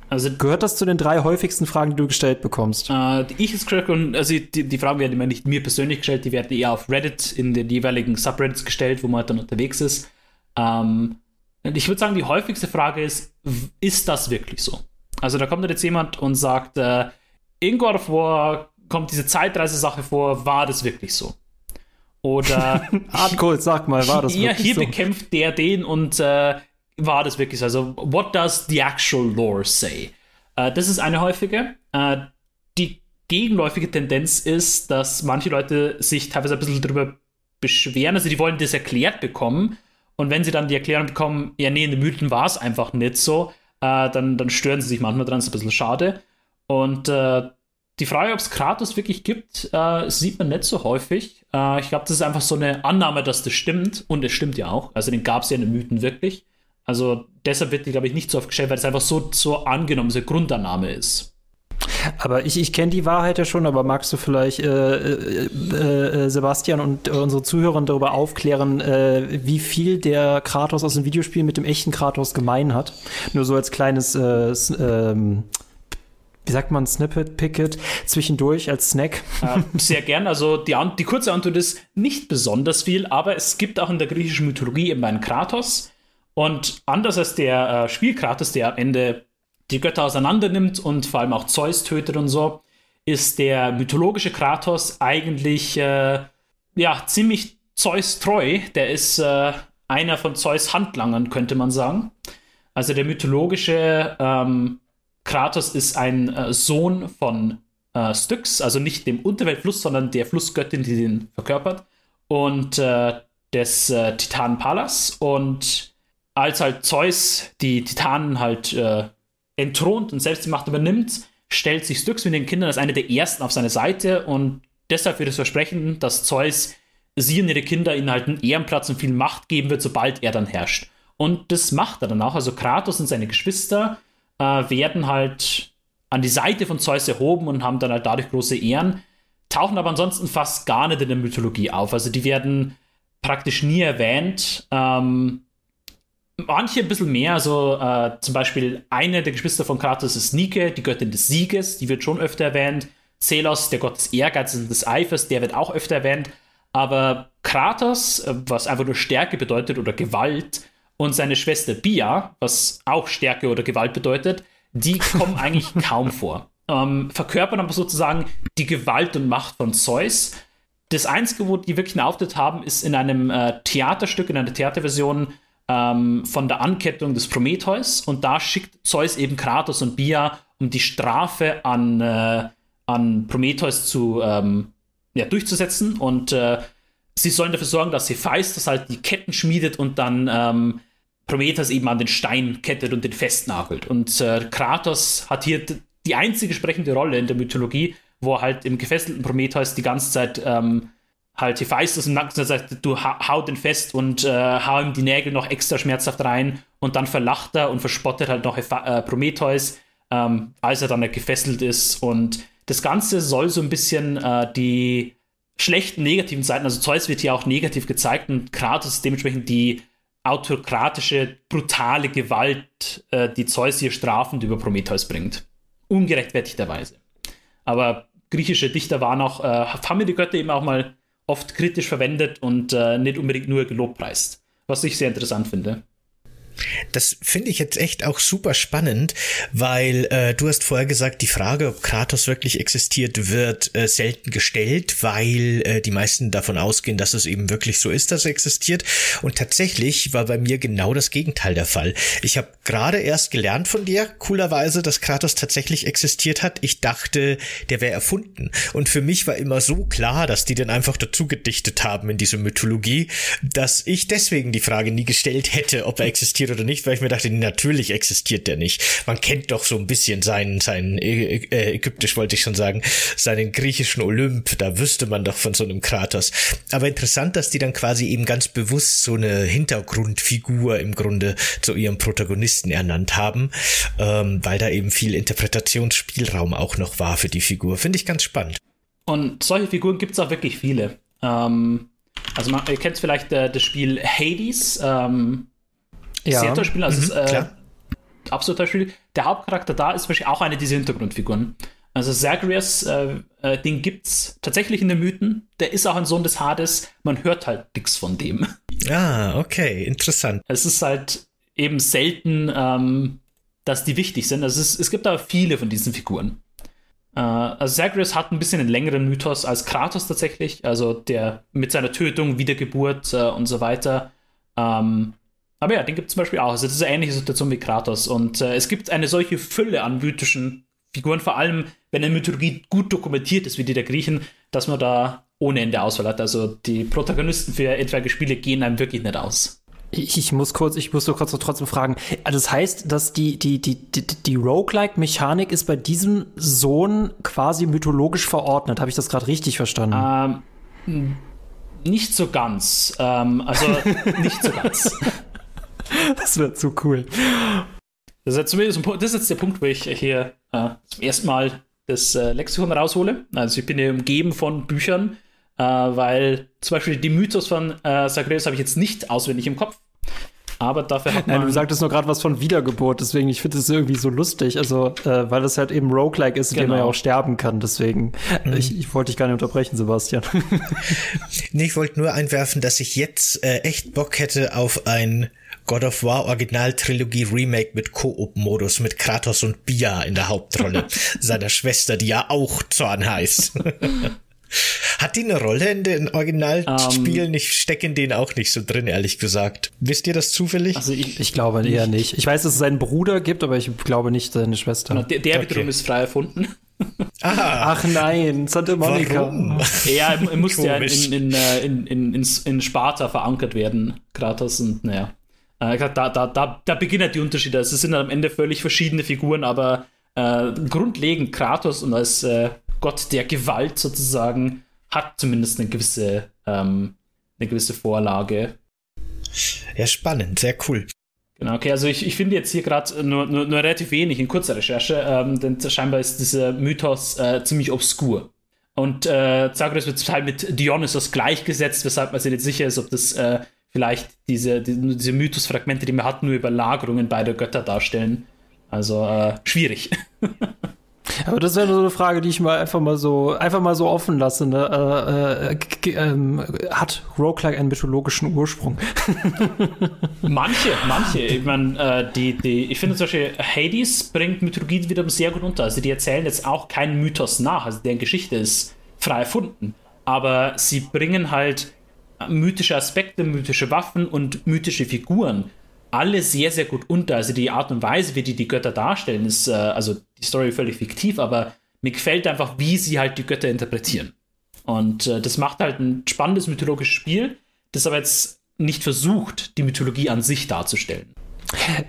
Also gehört das zu den drei häufigsten Fragen, die du gestellt bekommst? Äh, ich jetzt und also die, die Fragen werden immer nicht mir persönlich gestellt, die werden eher auf Reddit in den jeweiligen Subreddits gestellt, wo man halt dann unterwegs ist. Ähm, ich würde sagen, die häufigste Frage ist, ist das wirklich so? Also da kommt jetzt jemand und sagt, äh, in God of War kommt diese Zeitreise-Sache vor, war das wirklich so? Oder Hardcore, sag mal, war das ja, hier so? bekämpft der den und äh, war das wirklich so? Also, what does the actual lore say? Äh, das ist eine häufige. Äh, die gegenläufige Tendenz ist, dass manche Leute sich teilweise ein bisschen darüber beschweren, also die wollen das erklärt bekommen. Und wenn sie dann die Erklärung bekommen, ja, nee, in den Mythen war es einfach nicht so, äh, dann, dann stören sie sich manchmal dran, ist ein bisschen schade. Und äh, die Frage, ob es Kratos wirklich gibt, äh, sieht man nicht so häufig. Äh, ich glaube, das ist einfach so eine Annahme, dass das stimmt. Und es stimmt ja auch. Also den gab es ja in den Mythen wirklich. Also deshalb wird die, glaube ich, nicht so oft gestellt, weil es einfach so, so angenommen, so eine Grundannahme ist. Aber ich, ich kenne die Wahrheit ja schon, aber magst du vielleicht äh, äh, äh, Sebastian und unsere Zuhörer darüber aufklären, äh, wie viel der Kratos aus dem Videospiel mit dem echten Kratos gemein hat? Nur so als kleines äh, ähm, wie sagt man, Snippet, Picket zwischendurch als Snack? Äh, sehr gern. Also die, die, kurze Antwort ist nicht besonders viel, aber es gibt auch in der griechischen Mythologie eben einen Kratos. Und anders als der äh, Spielkratos, der am Ende die Götter auseinander nimmt und vor allem auch Zeus tötet und so, ist der mythologische Kratos eigentlich äh, ja ziemlich Zeus treu. Der ist äh, einer von Zeus Handlangern, könnte man sagen. Also der mythologische ähm, Kratos ist ein äh, Sohn von äh, Styx, also nicht dem Unterweltfluss, sondern der Flussgöttin, die den verkörpert, und äh, des äh, Titanen Pallas. Und als halt Zeus die Titanen halt entthront und selbst die Macht übernimmt, stellt sich Styx mit den Kindern als eine der ersten auf seine Seite und deshalb wird es versprechen, dass Zeus sie und ihre Kinder ihnen halt einen Ehrenplatz und viel Macht geben wird, sobald er dann herrscht. Und das macht er dann auch. Also Kratos und seine Geschwister äh, werden halt an die Seite von Zeus erhoben und haben dann halt dadurch große Ehren, tauchen aber ansonsten fast gar nicht in der Mythologie auf. Also die werden praktisch nie erwähnt. Ähm, manche ein bisschen mehr, also äh, zum Beispiel eine der Geschwister von Kratos ist Nike, die Göttin des Sieges, die wird schon öfter erwähnt. Zelos, der Gott des Ehrgeizes und des Eifers, der wird auch öfter erwähnt. Aber Kratos, äh, was einfach nur Stärke bedeutet oder Gewalt, und seine Schwester Bia, was auch Stärke oder Gewalt bedeutet, die kommen eigentlich kaum vor. Ähm, verkörpern aber sozusagen die Gewalt und Macht von Zeus. Das Einzige, wo die wirklich einen Auftritt haben, ist in einem äh, Theaterstück, in einer Theaterversion ähm, von der Ankettung des Prometheus. Und da schickt Zeus eben Kratos und Bia, um die Strafe an, äh, an Prometheus zu, ähm, ja, durchzusetzen. Und äh, sie sollen dafür sorgen, dass Hephaistos halt die Ketten schmiedet und dann ähm, Prometheus eben an den Stein kettet und den festnagelt. Und äh, Kratos hat hier die einzige sprechende Rolle in der Mythologie, wo er halt im gefesselten Prometheus die ganze Zeit ähm, halt Hephaistos im Nacken sagt, du hau den fest und äh, hau ihm die Nägel noch extra schmerzhaft rein und dann verlacht er und verspottet halt noch Hepha äh, Prometheus, ähm, als er dann halt gefesselt ist und das Ganze soll so ein bisschen äh, die schlechten negativen Seiten, also Zeus wird hier auch negativ gezeigt und Kratos dementsprechend die autokratische, brutale Gewalt, äh, die Zeus hier strafend über Prometheus bringt. Ungerechtfertigterweise. Aber griechische Dichter waren auch, äh, haben die Götter eben auch mal oft kritisch verwendet und äh, nicht unbedingt nur gelobpreist. Was ich sehr interessant finde. Das finde ich jetzt echt auch super spannend, weil äh, du hast vorher gesagt, die Frage, ob Kratos wirklich existiert, wird äh, selten gestellt, weil äh, die meisten davon ausgehen, dass es eben wirklich so ist, dass er existiert. Und tatsächlich war bei mir genau das Gegenteil der Fall. Ich habe gerade erst gelernt von dir, coolerweise, dass Kratos tatsächlich existiert hat. Ich dachte, der wäre erfunden. Und für mich war immer so klar, dass die den einfach dazu gedichtet haben in diese Mythologie, dass ich deswegen die Frage nie gestellt hätte, ob er existiert existiert oder nicht, weil ich mir dachte, natürlich existiert der nicht. Man kennt doch so ein bisschen seinen, seinen äh, ägyptisch wollte ich schon sagen, seinen griechischen Olymp, da wüsste man doch von so einem Kratos. Aber interessant, dass die dann quasi eben ganz bewusst so eine Hintergrundfigur im Grunde zu ihrem Protagonisten ernannt haben, ähm, weil da eben viel Interpretationsspielraum auch noch war für die Figur. Finde ich ganz spannend. Und solche Figuren gibt es auch wirklich viele. Ähm, also man, ihr kennt vielleicht äh, das Spiel Hades. Ähm, ja. sehr toll spielen. Also, mhm, ist, äh, absolut toll Spiel. Der Hauptcharakter da ist wahrscheinlich auch eine dieser Hintergrundfiguren. Also Zagreus, äh, äh, den gibt's tatsächlich in den Mythen. Der ist auch ein Sohn des Hades. Man hört halt nichts von dem. Ah, okay, interessant. Es ist halt eben selten, ähm, dass die wichtig sind. Also es, es gibt aber viele von diesen Figuren. Äh, also Zagreus hat ein bisschen einen längeren Mythos als Kratos tatsächlich. Also der mit seiner Tötung, Wiedergeburt äh, und so weiter. Ähm, aber ja, den gibt es zum Beispiel auch. Also das ist eine ähnliche Situation wie Kratos. Und äh, es gibt eine solche Fülle an mythischen Figuren, vor allem wenn eine Mythologie gut dokumentiert ist, wie die der Griechen, dass man da ohne Ende Auswahl hat. Also die Protagonisten für etwaige Spiele gehen einem wirklich nicht aus. Ich, ich, muss kurz, ich muss so kurz trotzdem fragen. Also das heißt, dass die, die, die, die, die Roguelike-Mechanik ist bei diesem Sohn quasi mythologisch verordnet. Habe ich das gerade richtig verstanden? Ähm, nicht so ganz. Ähm, also nicht so ganz. Das wäre zu cool. Das ist, zumindest, das ist jetzt der Punkt, wo ich hier äh, zum ersten Mal das äh, Lexikon raushole. Also ich bin hier umgeben von Büchern, äh, weil zum Beispiel die Mythos von äh, Zagreus habe ich jetzt nicht auswendig im Kopf. Aber dafür hat man. Nein, du sagtest nur gerade was von Wiedergeburt, deswegen, ich finde es irgendwie so lustig. Also, äh, weil das halt eben Roguelike ist, genau. in dem man ja genau. auch sterben kann. Deswegen, mhm. ich, ich wollte dich gar nicht unterbrechen, Sebastian. nee, ich wollte nur einwerfen, dass ich jetzt äh, echt Bock hätte auf ein God of War Original Trilogie Remake mit Koop-Modus mit Kratos und Bia in der Hauptrolle, seiner Schwester, die ja auch Zorn heißt. Hat die eine Rolle in den Originalspielen? Um, ähm. ich stecke in denen auch nicht so drin, ehrlich gesagt. Wisst ihr das zufällig? Also ich, ich glaube nicht. eher nicht. Ich weiß, dass es seinen Bruder gibt, aber ich glaube nicht seine Schwester. Genau, der, der okay. wiederum ist frei erfunden. Ah, Ach nein, Santa Monica. Warum? Ja, er musste ja in, in, äh, in, in, in, in Sparta verankert werden, Kratos, und naja. Äh, da, da, da, da beginnen die Unterschiede. Also es sind am Ende völlig verschiedene Figuren, aber äh, grundlegend Kratos und als äh, Gott der Gewalt sozusagen hat zumindest eine gewisse, ähm, eine gewisse Vorlage. Ja, spannend, sehr cool. Genau, okay, also ich, ich finde jetzt hier gerade nur, nur, nur, relativ wenig in kurzer Recherche, ähm, denn scheinbar ist dieser Mythos äh, ziemlich obskur. Und äh, Zagreus wird zum Teil mit Dionysos gleichgesetzt, weshalb man sich nicht sicher ist, ob das äh, vielleicht diese, die, diese Mythosfragmente, die man hat, nur Überlagerungen beider Götter darstellen. Also äh, schwierig. Aber das wäre so eine Frage, die ich mal einfach mal so einfach mal so offen lasse. Ne? Äh, äh, ähm, hat Roguelike einen mythologischen Ursprung? manche, manche. Ich meine, äh, die, die, ich finde zum Beispiel Hades bringt Mythologie wieder sehr gut unter. Also die erzählen jetzt auch keinen Mythos nach. Also deren Geschichte ist frei erfunden. Aber sie bringen halt mythische Aspekte, mythische Waffen und mythische Figuren alle sehr, sehr gut unter. Also die Art und Weise, wie die die Götter darstellen, ist, äh, also die Story völlig fiktiv, aber mir gefällt einfach, wie sie halt die Götter interpretieren. Und äh, das macht halt ein spannendes mythologisches Spiel, das aber jetzt nicht versucht, die Mythologie an sich darzustellen.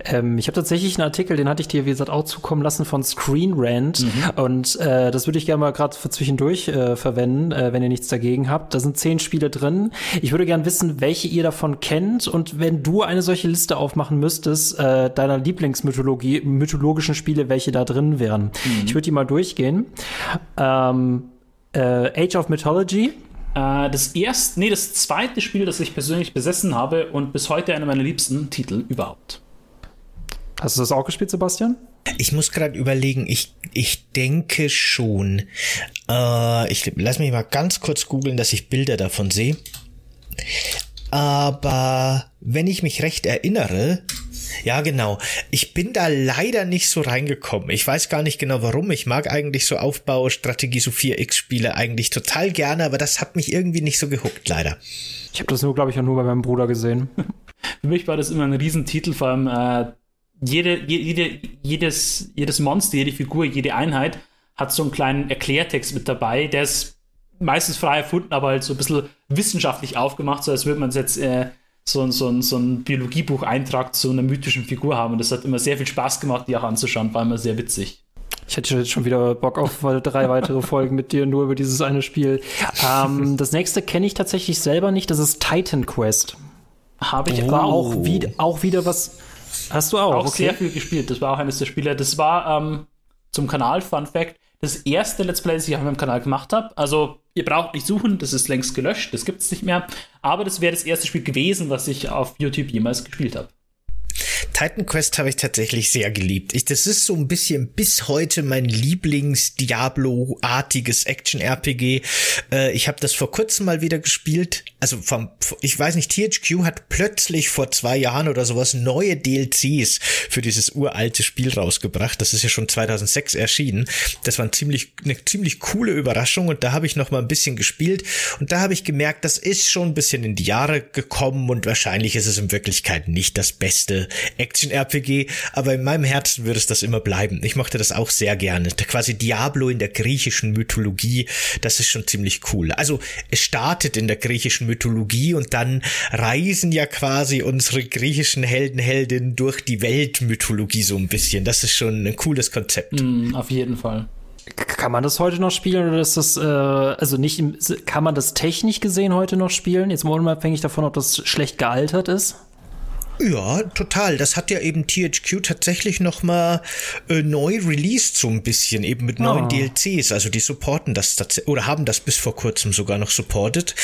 Ähm, ich habe tatsächlich einen Artikel, den hatte ich dir, wie gesagt, auch zukommen lassen von Screen Rant. Mhm. Und äh, das würde ich gerne mal gerade für zwischendurch äh, verwenden, äh, wenn ihr nichts dagegen habt. Da sind zehn Spiele drin. Ich würde gerne wissen, welche ihr davon kennt. Und wenn du eine solche Liste aufmachen müsstest, äh, deiner Lieblingsmythologie, mythologischen Spiele, welche da drin wären. Mhm. Ich würde die mal durchgehen. Ähm, äh, Age of Mythology. Äh, das erste, nee, das zweite Spiel, das ich persönlich besessen habe und bis heute einer meiner liebsten Titel überhaupt. Hast du das auch gespielt, Sebastian? Ich muss gerade überlegen, ich, ich denke schon. Äh, ich lass mich mal ganz kurz googeln, dass ich Bilder davon sehe. Aber wenn ich mich recht erinnere, ja genau, ich bin da leider nicht so reingekommen. Ich weiß gar nicht genau warum. Ich mag eigentlich so Aufbau, Strategie, so 4X-Spiele eigentlich total gerne, aber das hat mich irgendwie nicht so gehuckt, leider. Ich habe das nur, glaube ich, auch nur bei meinem Bruder gesehen. Für mich war das immer ein Riesentitel, vor allem äh, jede, jede, jedes, jedes Monster, jede Figur, jede Einheit hat so einen kleinen Erklärtext mit dabei, der ist meistens frei erfunden, aber halt so ein bisschen wissenschaftlich aufgemacht, so als würde man jetzt äh, so, so, so ein Biologiebuch-Eintrag zu einer mythischen Figur haben. Und das hat immer sehr viel Spaß gemacht, die auch anzuschauen, war immer sehr witzig. Ich hätte jetzt schon wieder Bock auf drei weitere Folgen mit dir nur über dieses eine Spiel. Ähm, das nächste kenne ich tatsächlich selber nicht, das ist Titan Quest. Habe ich. Oh. War auch, wie, auch wieder was Hast du auch? Auch okay. sehr viel gespielt. Das war auch eines der Spiele. Das war ähm, zum Kanal, Fun Fact, das erste Let's Play, das ich auf meinem Kanal gemacht habe. Also, ihr braucht nicht suchen, das ist längst gelöscht, das gibt es nicht mehr. Aber das wäre das erste Spiel gewesen, was ich auf YouTube jemals gespielt habe. Titan Quest habe ich tatsächlich sehr geliebt. Ich, das ist so ein bisschen bis heute mein Lieblings-Diablo-artiges Action-RPG. Äh, ich habe das vor kurzem mal wieder gespielt. Also vom, ich weiß nicht, THQ hat plötzlich vor zwei Jahren oder sowas neue DLCs für dieses uralte Spiel rausgebracht. Das ist ja schon 2006 erschienen. Das war ein ziemlich, eine ziemlich coole Überraschung und da habe ich noch mal ein bisschen gespielt und da habe ich gemerkt, das ist schon ein bisschen in die Jahre gekommen und wahrscheinlich ist es in Wirklichkeit nicht das beste Action-RPG, aber in meinem Herzen würde es das immer bleiben. Ich mochte das auch sehr gerne. Quasi Diablo in der griechischen Mythologie, das ist schon ziemlich cool. Also es startet in der griechischen Mythologie und dann reisen ja quasi unsere griechischen Helden, Heldinnen durch die Weltmythologie so ein bisschen. Das ist schon ein cooles Konzept. Mm, auf jeden Fall. Kann man das heute noch spielen oder ist das, äh, also nicht, kann man das technisch gesehen heute noch spielen? Jetzt mal unabhängig davon, ob das schlecht gealtert ist? Ja, total. Das hat ja eben THQ tatsächlich noch mal äh, neu released so ein bisschen, eben mit neuen oh. DLCs. Also die supporten das oder haben das bis vor kurzem sogar noch supportet.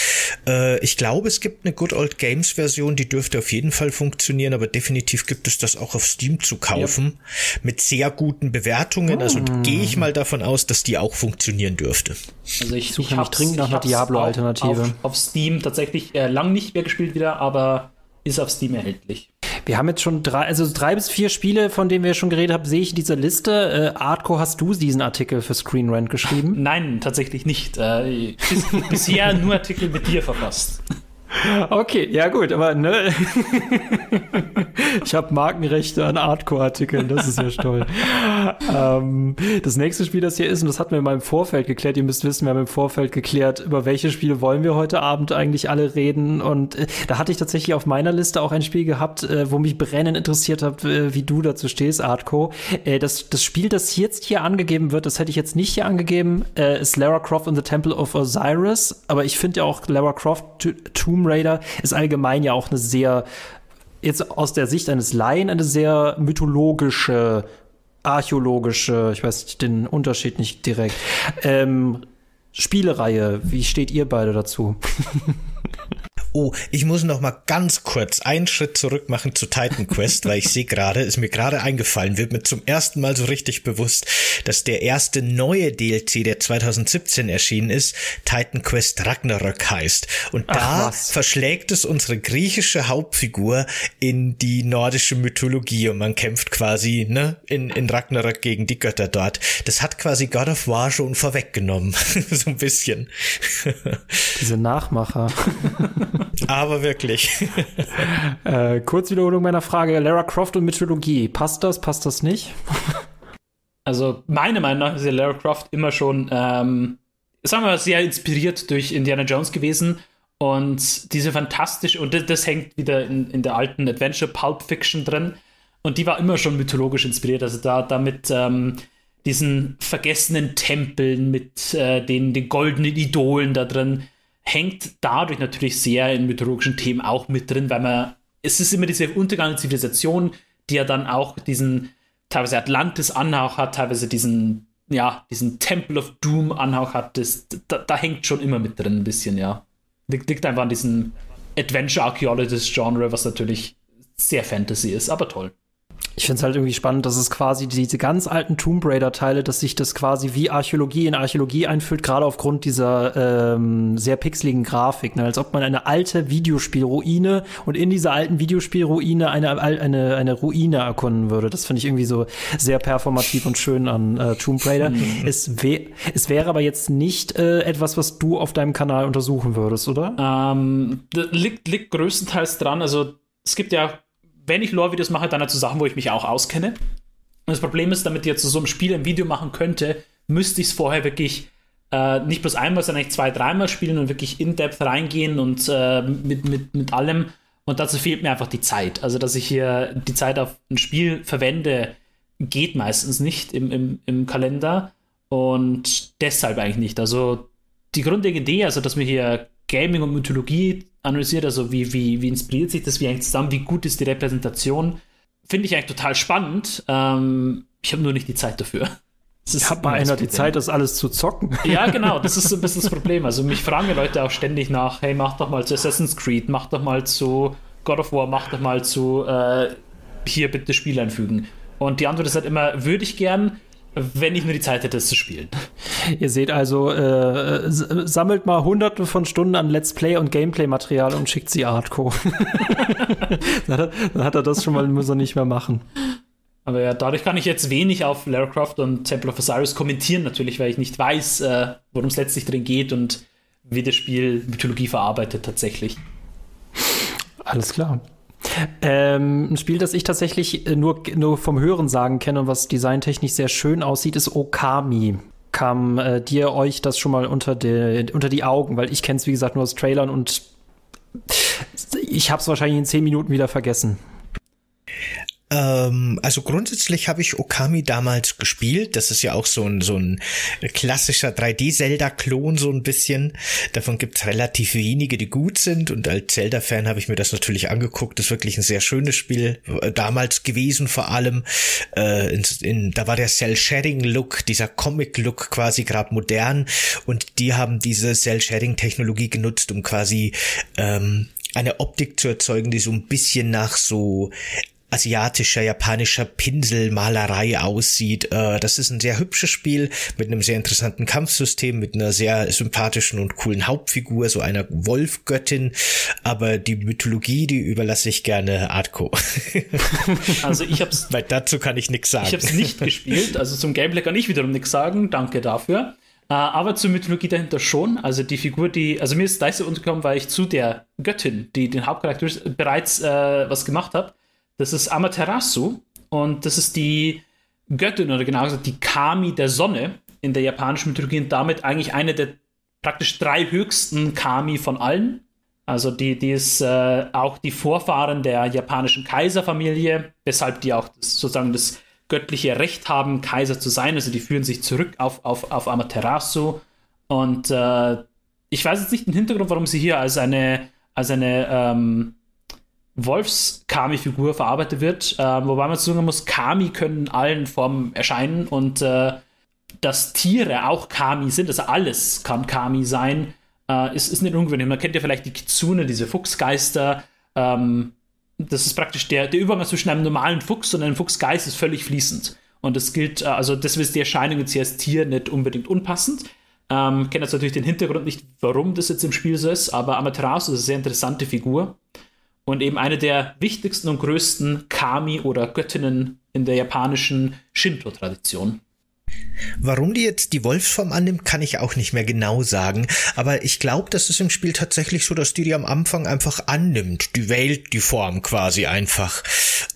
Äh, ich glaube, es gibt eine Good Old Games Version, die dürfte auf jeden Fall funktionieren, aber definitiv gibt es das auch auf Steam zu kaufen ja. mit sehr guten Bewertungen. Also mm. gehe ich mal davon aus, dass die auch funktionieren dürfte. Also ich suche mich dringend nach einer Diablo-Alternative. Auf, auf, Steam tatsächlich äh, lang nicht mehr gespielt wieder, aber ist auf Steam erhältlich. Wir haben jetzt schon drei, also drei bis vier Spiele, von denen wir schon geredet haben, sehe ich in dieser Liste. Äh, Artco, hast du diesen Artikel für Screen Rant geschrieben? Nein, tatsächlich nicht. Äh, bisher nur Artikel mit dir verfasst. Okay, ja gut, aber ne, ich habe Markenrechte an Hardcore-Artikeln, das ist ja toll. ähm, das nächste Spiel, das hier ist, und das hatten wir mal im Vorfeld geklärt, ihr müsst wissen, wir haben im Vorfeld geklärt, über welche Spiele wollen wir heute Abend eigentlich alle reden. Und äh, da hatte ich tatsächlich auf meiner Liste auch ein Spiel gehabt, äh, wo mich brennend interessiert hat, äh, wie du dazu stehst, Artco. Äh, das, das Spiel, das jetzt hier angegeben wird, das hätte ich jetzt nicht hier angegeben, äh, ist Lara Croft in the Temple of Osiris. Aber ich finde ja auch Lara Croft Tomb Raider ist allgemein ja auch eine sehr, jetzt aus der Sicht eines Laien, eine sehr mythologische, archäologische, ich weiß den Unterschied nicht direkt, ähm, Spielereihe. Wie steht ihr beide dazu? Oh, ich muss noch mal ganz kurz einen Schritt zurück machen zu Titan Quest, weil ich sehe gerade, ist mir gerade eingefallen, wird mir zum ersten Mal so richtig bewusst, dass der erste neue DLC, der 2017 erschienen ist, Titan Quest Ragnarök heißt. Und da verschlägt es unsere griechische Hauptfigur in die nordische Mythologie und man kämpft quasi, ne, in, in Ragnarök gegen die Götter dort. Das hat quasi God of War schon vorweggenommen. so ein bisschen. Diese Nachmacher. Aber wirklich. äh, Kurzwiederholung meiner Frage: Lara Croft und Mythologie. Passt das? Passt das nicht? also, meiner Meinung nach ist ja Lara Croft immer schon, ähm, sagen wir mal, sehr inspiriert durch Indiana Jones gewesen. Und diese fantastische, und das, das hängt wieder in, in der alten Adventure Pulp Fiction drin. Und die war immer schon mythologisch inspiriert. Also da damit ähm, diesen vergessenen Tempeln mit äh, den, den goldenen Idolen da drin, hängt dadurch natürlich sehr in mythologischen Themen auch mit drin, weil man, es ist immer diese untergangene Zivilisation, die ja dann auch diesen teilweise Atlantis-Anhauch hat, teilweise diesen, ja, diesen Temple of Doom-Anhauch hat. Das, da, da, hängt schon immer mit drin ein bisschen, ja. Liegt, liegt einfach an diesem Adventure-Archaeologist-Genre, was natürlich sehr Fantasy ist, aber toll. Ich finde es halt irgendwie spannend, dass es quasi diese ganz alten Tomb Raider-Teile, dass sich das quasi wie Archäologie in Archäologie einfühlt, gerade aufgrund dieser ähm, sehr pixeligen Grafik. Ne? Als ob man eine alte Videospielruine und in dieser alten Videospielruine eine, eine, eine Ruine erkunden würde. Das finde ich irgendwie so sehr performativ und schön an äh, Tomb Raider. Mhm. es, wär, es wäre aber jetzt nicht äh, etwas, was du auf deinem Kanal untersuchen würdest, oder? Ähm, liegt, liegt größtenteils dran. Also es gibt ja wenn ich Lore-Videos mache, dann halt zu Sachen, wo ich mich auch auskenne. Und das Problem ist, damit ich jetzt zu so einem Spiel ein Video machen könnte, müsste ich es vorher wirklich äh, nicht bloß einmal, sondern eigentlich zwei, dreimal spielen und wirklich in-depth reingehen und äh, mit, mit, mit allem. Und dazu fehlt mir einfach die Zeit. Also, dass ich hier die Zeit auf ein Spiel verwende, geht meistens nicht im, im, im Kalender. Und deshalb eigentlich nicht. Also, die grundlegende Idee, also, dass wir hier Gaming und Mythologie analysiert, also wie, wie, wie inspiriert sich das wie eigentlich zusammen, wie gut ist die Repräsentation, finde ich eigentlich total spannend. Ähm, ich habe nur nicht die Zeit dafür. Das Hat mal einer die Zeit, das alles zu zocken? Ja, genau, das ist so ein bisschen das Problem. Also mich fragen Leute auch ständig nach, hey, mach doch mal zu Assassin's Creed, mach doch mal zu God of War, mach doch mal zu äh, hier bitte Spiel einfügen. Und die Antwort ist halt immer, würde ich gern, wenn ich nur die Zeit hätte, es zu spielen. Ihr seht also, äh, sammelt mal hunderte von Stunden an Let's Play und Gameplay-Material und schickt sie Artco. dann, hat, dann, hat, er das schon mal, muss er nicht mehr machen. Aber ja, dadurch kann ich jetzt wenig auf Lara Croft und Temple of Osiris kommentieren, natürlich, weil ich nicht weiß, äh, worum es letztlich drin geht und wie das Spiel Mythologie verarbeitet tatsächlich. Alles klar. Ähm, ein Spiel, das ich tatsächlich äh, nur, nur vom Hören sagen kenne und was designtechnisch sehr schön aussieht, ist Okami. Kam äh, dir euch das schon mal unter, de, unter die Augen? Weil ich kenne es, wie gesagt, nur aus Trailern und ich habe es wahrscheinlich in zehn Minuten wieder vergessen. Ähm, also grundsätzlich habe ich Okami damals gespielt. Das ist ja auch so ein, so ein klassischer 3D-Zelda-Klon, so ein bisschen. Davon gibt es relativ wenige, die gut sind. Und als Zelda-Fan habe ich mir das natürlich angeguckt. Das ist wirklich ein sehr schönes Spiel. Äh, damals gewesen vor allem. Äh, in, in, da war der Cell-Shading-Look, dieser Comic-Look quasi gerade modern. Und die haben diese Cell-Shading-Technologie genutzt, um quasi ähm, eine Optik zu erzeugen, die so ein bisschen nach so asiatischer, japanischer Pinselmalerei aussieht. Äh, das ist ein sehr hübsches Spiel mit einem sehr interessanten Kampfsystem, mit einer sehr sympathischen und coolen Hauptfigur, so einer Wolfgöttin. Aber die Mythologie, die überlasse ich gerne Artco. Also ich hab's. Weil dazu kann ich nichts sagen. Ich hab's nicht gespielt, also zum Gameplay kann ich wiederum nichts sagen. Danke dafür. Uh, aber zur Mythologie dahinter schon. Also die Figur, die, also mir ist Dice untergekommen, weil ich zu der Göttin, die den Hauptcharakter bereits uh, was gemacht hat. Das ist Amaterasu und das ist die Göttin oder genau gesagt die Kami der Sonne in der japanischen Mythologie und damit eigentlich eine der praktisch drei höchsten Kami von allen. Also die, die ist äh, auch die Vorfahren der japanischen Kaiserfamilie, weshalb die auch das, sozusagen das göttliche Recht haben, Kaiser zu sein. Also die führen sich zurück auf, auf, auf Amaterasu. Und äh, ich weiß jetzt nicht den Hintergrund, warum sie hier als eine, als eine ähm, Wolfs-Kami-Figur verarbeitet wird, äh, wobei man sagen muss, Kami können in allen Formen erscheinen und äh, dass Tiere auch Kami sind, also alles kann Kami sein, äh, ist, ist nicht ungewöhnlich. Man kennt ja vielleicht die Kitsune, diese Fuchsgeister. Ähm, das ist praktisch der, der Übergang zwischen einem normalen Fuchs und einem Fuchsgeist ist völlig fließend. Und das gilt, äh, also das ist die Erscheinung jetzt hier als Tier nicht unbedingt unpassend. Ähm, kenne jetzt natürlich den Hintergrund nicht, warum das jetzt im Spiel so ist, aber Amaterasu ist eine sehr interessante Figur und eben eine der wichtigsten und größten Kami oder Göttinnen in der japanischen Shinto-Tradition. Warum die jetzt die Wolfsform annimmt, kann ich auch nicht mehr genau sagen. Aber ich glaube, das ist im Spiel tatsächlich so, dass die die am Anfang einfach annimmt. Die wählt die Form quasi einfach.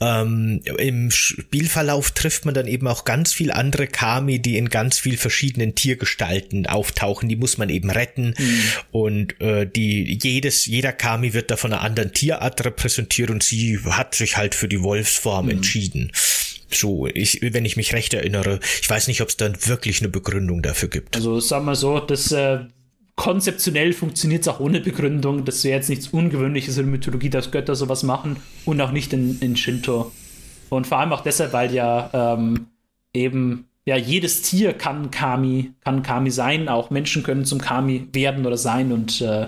Ähm, Im Spielverlauf trifft man dann eben auch ganz viel andere Kami, die in ganz viel verschiedenen Tiergestalten auftauchen. Die muss man eben retten mhm. und äh, die jedes jeder Kami wird da von einer anderen Tierart repräsentiert und sie hat sich halt für die Wolfsform mhm. entschieden. So, ich, wenn ich mich recht erinnere, ich weiß nicht, ob es dann wirklich eine Begründung dafür gibt. Also sagen wir so, das äh, konzeptionell funktioniert es auch ohne Begründung. Das wäre jetzt nichts Ungewöhnliches in der Mythologie, dass Götter sowas machen und auch nicht in, in Shinto. Und vor allem auch deshalb, weil ja ähm, eben ja jedes Tier kann Kami, kann Kami sein, auch Menschen können zum Kami werden oder sein und äh,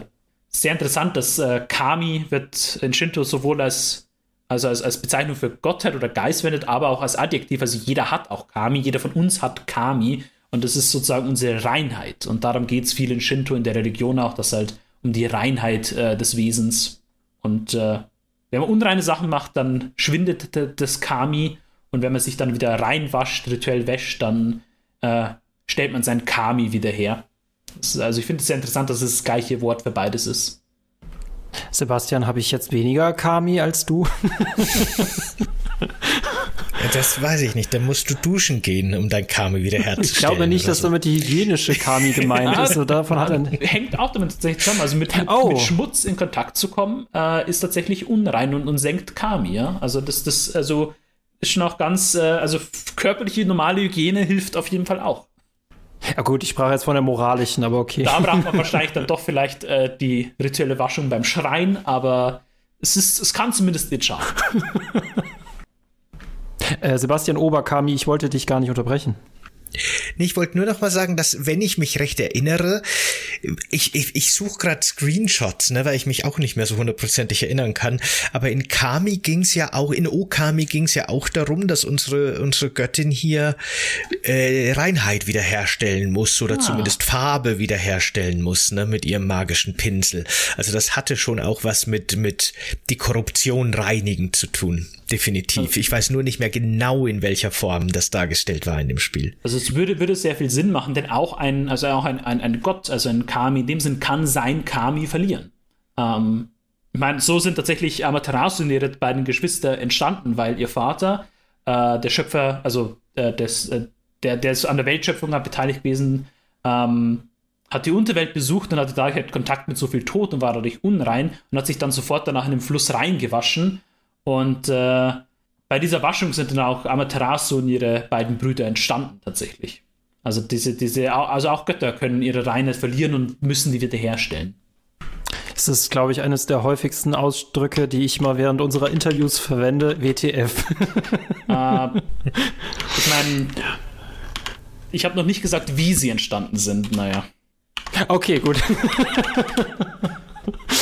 sehr interessant, dass äh, Kami wird in Shinto sowohl als also als, als Bezeichnung für Gottheit oder Geist verwendet, aber auch als Adjektiv. Also jeder hat auch Kami, jeder von uns hat Kami und das ist sozusagen unsere Reinheit. Und darum geht es viel in Shinto, in der Religion auch, dass halt um die Reinheit äh, des Wesens. Und äh, wenn man unreine Sachen macht, dann schwindet das Kami. Und wenn man sich dann wieder reinwascht, rituell wäscht, dann äh, stellt man sein Kami wieder her. Also ich finde es sehr interessant, dass es das gleiche Wort für beides ist. Sebastian, habe ich jetzt weniger Kami als du? Das weiß ich nicht. Dann musst du duschen gehen, um dein Kami wieder herzustellen. Ich glaube nicht, dass so. damit die hygienische Kami gemeint ja, ist. So davon hat er hängt auch damit tatsächlich zusammen. Also mit, oh. mit Schmutz in Kontakt zu kommen, äh, ist tatsächlich unrein und, und senkt Kami. Ja? Also das, das, also ist schon auch ganz, äh, also körperliche normale Hygiene hilft auf jeden Fall auch. Ja gut, ich sprach jetzt von der moralischen, aber okay. Da braucht man wahrscheinlich dann doch vielleicht äh, die rituelle Waschung beim Schreien, aber es, ist, es kann zumindest nicht schaden. Äh, Sebastian Oberkami, ich wollte dich gar nicht unterbrechen. Nee, ich wollte nur noch mal sagen, dass, wenn ich mich recht erinnere, ich, ich, ich suche gerade Screenshots, ne, weil ich mich auch nicht mehr so hundertprozentig erinnern kann. Aber in Kami ging's ja auch, in Okami ging's ja auch darum, dass unsere, unsere Göttin hier äh, Reinheit wiederherstellen muss oder ah. zumindest Farbe wiederherstellen muss, ne, mit ihrem magischen Pinsel. Also das hatte schon auch was mit, mit die Korruption reinigen zu tun. Definitiv. Ich weiß nur nicht mehr genau, in welcher Form das dargestellt war in dem Spiel. Also es würde, würde sehr viel Sinn machen, denn auch ein, also auch ein, ein, ein Gott, also ein Kami, in dem Sinn kann sein Kami verlieren. Ähm, ich meine, so sind tatsächlich Amaterasu und ihre beiden Geschwister entstanden, weil ihr Vater, äh, der Schöpfer, also äh, des, äh, der, der ist an der Weltschöpfung beteiligt gewesen, ähm, hat die Unterwelt besucht und hatte dadurch halt Kontakt mit so viel Tod und war dadurch unrein und hat sich dann sofort danach in den Fluss reingewaschen und äh, bei dieser Waschung sind dann auch Amaterasu und ihre beiden Brüder entstanden tatsächlich. Also diese, diese, also auch Götter können ihre Reinheit verlieren und müssen die wiederherstellen. Das ist, glaube ich, eines der häufigsten Ausdrücke, die ich mal während unserer Interviews verwende. WTF. Äh, ich meine, ich habe noch nicht gesagt, wie sie entstanden sind. Naja. Okay, gut.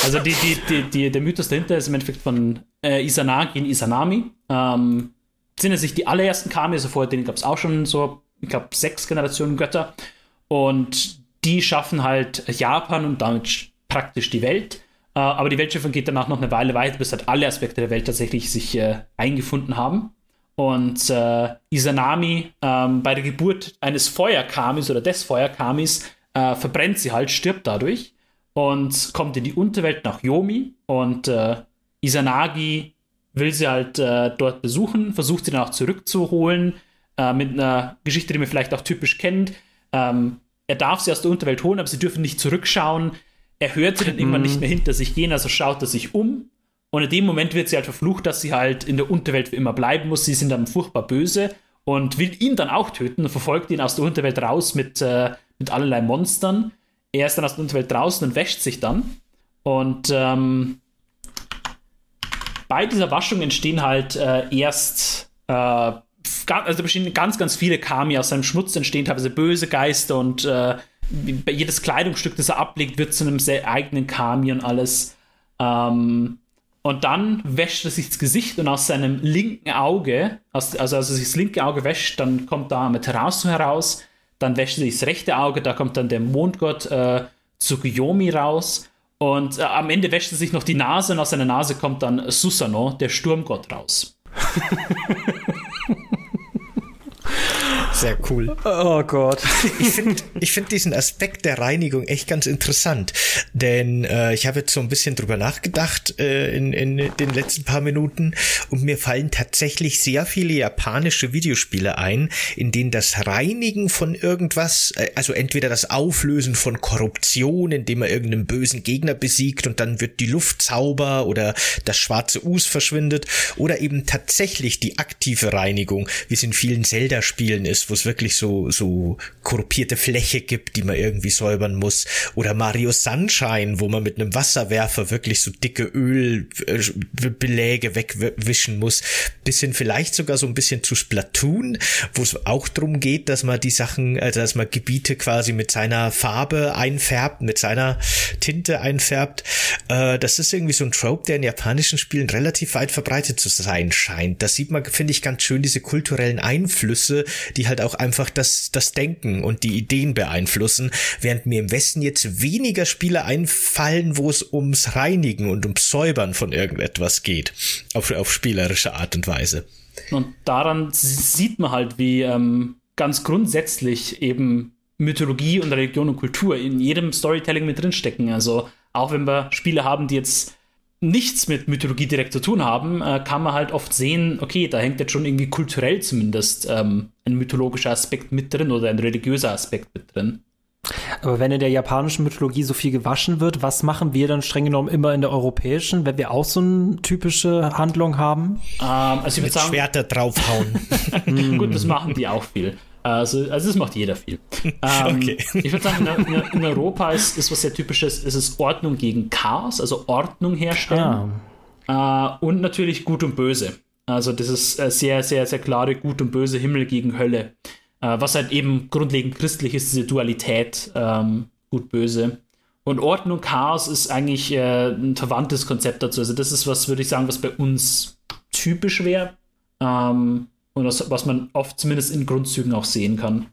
Also die, die, die, die, der Mythos dahinter ist im Endeffekt von äh, Izanagi in Izanami. Ähm, sind ja sich die allerersten Kami, also vorher denen gab es auch schon so, ich glaube, sechs Generationen Götter. Und die schaffen halt Japan und damit praktisch die Welt. Äh, aber die Weltschiffung geht danach noch eine Weile weiter, bis halt alle Aspekte der Welt tatsächlich sich äh, eingefunden haben. Und äh, Izanami ähm, bei der Geburt eines Feuerkamis oder des Feuerkamis äh, verbrennt sie halt, stirbt dadurch und kommt in die Unterwelt nach Yomi und äh, Izanagi will sie halt äh, dort besuchen, versucht sie dann auch zurückzuholen äh, mit einer Geschichte, die man vielleicht auch typisch kennt. Ähm, er darf sie aus der Unterwelt holen, aber sie dürfen nicht zurückschauen. Er hört sie dann irgendwann nicht mhm. mehr hinter sich gehen, also schaut er sich um. Und in dem Moment wird sie halt verflucht, dass sie halt in der Unterwelt für immer bleiben muss. Sie sind dann furchtbar böse und will ihn dann auch töten und verfolgt ihn aus der Unterwelt raus mit, äh, mit allerlei Monstern er ist dann aus der Unterwelt draußen und wäscht sich dann. Und ähm, bei dieser Waschung entstehen halt äh, erst, äh, also bestehen ganz, ganz viele Kami. Aus seinem Schmutz entstehen teilweise böse Geister und äh, jedes Kleidungsstück, das er ablegt, wird zu einem sehr eigenen Kami und alles. Ähm, und dann wäscht er sich das Gesicht und aus seinem linken Auge, aus, also als er sich das linke Auge wäscht, dann kommt da Amaterasu heraus dann wäscht sich das rechte Auge, da kommt dann der Mondgott äh, Tsukuyomi raus. Und äh, am Ende wäscht er sich noch die Nase und aus seiner Nase kommt dann Susano, der Sturmgott, raus. Sehr cool. Oh Gott. Ich finde ich find diesen Aspekt der Reinigung echt ganz interessant, denn äh, ich habe jetzt so ein bisschen drüber nachgedacht äh, in, in den letzten paar Minuten und mir fallen tatsächlich sehr viele japanische Videospiele ein, in denen das Reinigen von irgendwas, äh, also entweder das Auflösen von Korruption, indem man irgendeinen bösen Gegner besiegt und dann wird die Luft sauber oder das schwarze Us verschwindet oder eben tatsächlich die aktive Reinigung, wie es in vielen Zelda-Spielen ist, wo es wirklich so, so korruptierte Fläche gibt, die man irgendwie säubern muss. Oder Mario Sunshine, wo man mit einem Wasserwerfer wirklich so dicke Ölbeläge wegwischen muss. Bisschen vielleicht sogar so ein bisschen zu Splatoon, wo es auch darum geht, dass man die Sachen, also dass man Gebiete quasi mit seiner Farbe einfärbt, mit seiner Tinte einfärbt. Äh, das ist irgendwie so ein Trope, der in japanischen Spielen relativ weit verbreitet zu sein scheint. Das sieht man, finde ich, ganz schön, diese kulturellen Einflüsse, die halt auch einfach das, das Denken und die Ideen beeinflussen, während mir im Westen jetzt weniger Spiele einfallen, wo es ums Reinigen und ums Säubern von irgendetwas geht. Auf, auf spielerische Art und Weise. Und daran sieht man halt, wie ähm, ganz grundsätzlich eben Mythologie und Religion und Kultur in jedem Storytelling mit drinstecken. Also auch wenn wir Spiele haben, die jetzt nichts mit Mythologie direkt zu tun haben, äh, kann man halt oft sehen, okay, da hängt jetzt schon irgendwie kulturell zumindest ähm, ein mythologischer Aspekt mit drin oder ein religiöser Aspekt mit drin. Aber wenn in der japanischen Mythologie so viel gewaschen wird, was machen wir dann streng genommen immer in der europäischen, wenn wir auch so eine typische Handlung haben? Ähm, also ich würde sagen, Schwerter draufhauen. Gut, das machen die auch viel. Also, also das macht jeder viel. Ähm, okay. Ich würde sagen, in, in, Europa ist, ist was sehr typisches, ist es Ordnung gegen Chaos, also Ordnung herstellen. Ah. Äh, und natürlich Gut und Böse. Also das ist äh, sehr, sehr, sehr klare Gut und Böse, Himmel gegen Hölle. Äh, was halt eben grundlegend christlich ist, diese Dualität, ähm, Gut-Böse. Und Ordnung, Chaos ist eigentlich äh, ein verwandtes Konzept dazu. Also das ist was, würde ich sagen, was bei uns typisch wäre. Ähm, und das, was man oft zumindest in Grundzügen auch sehen kann.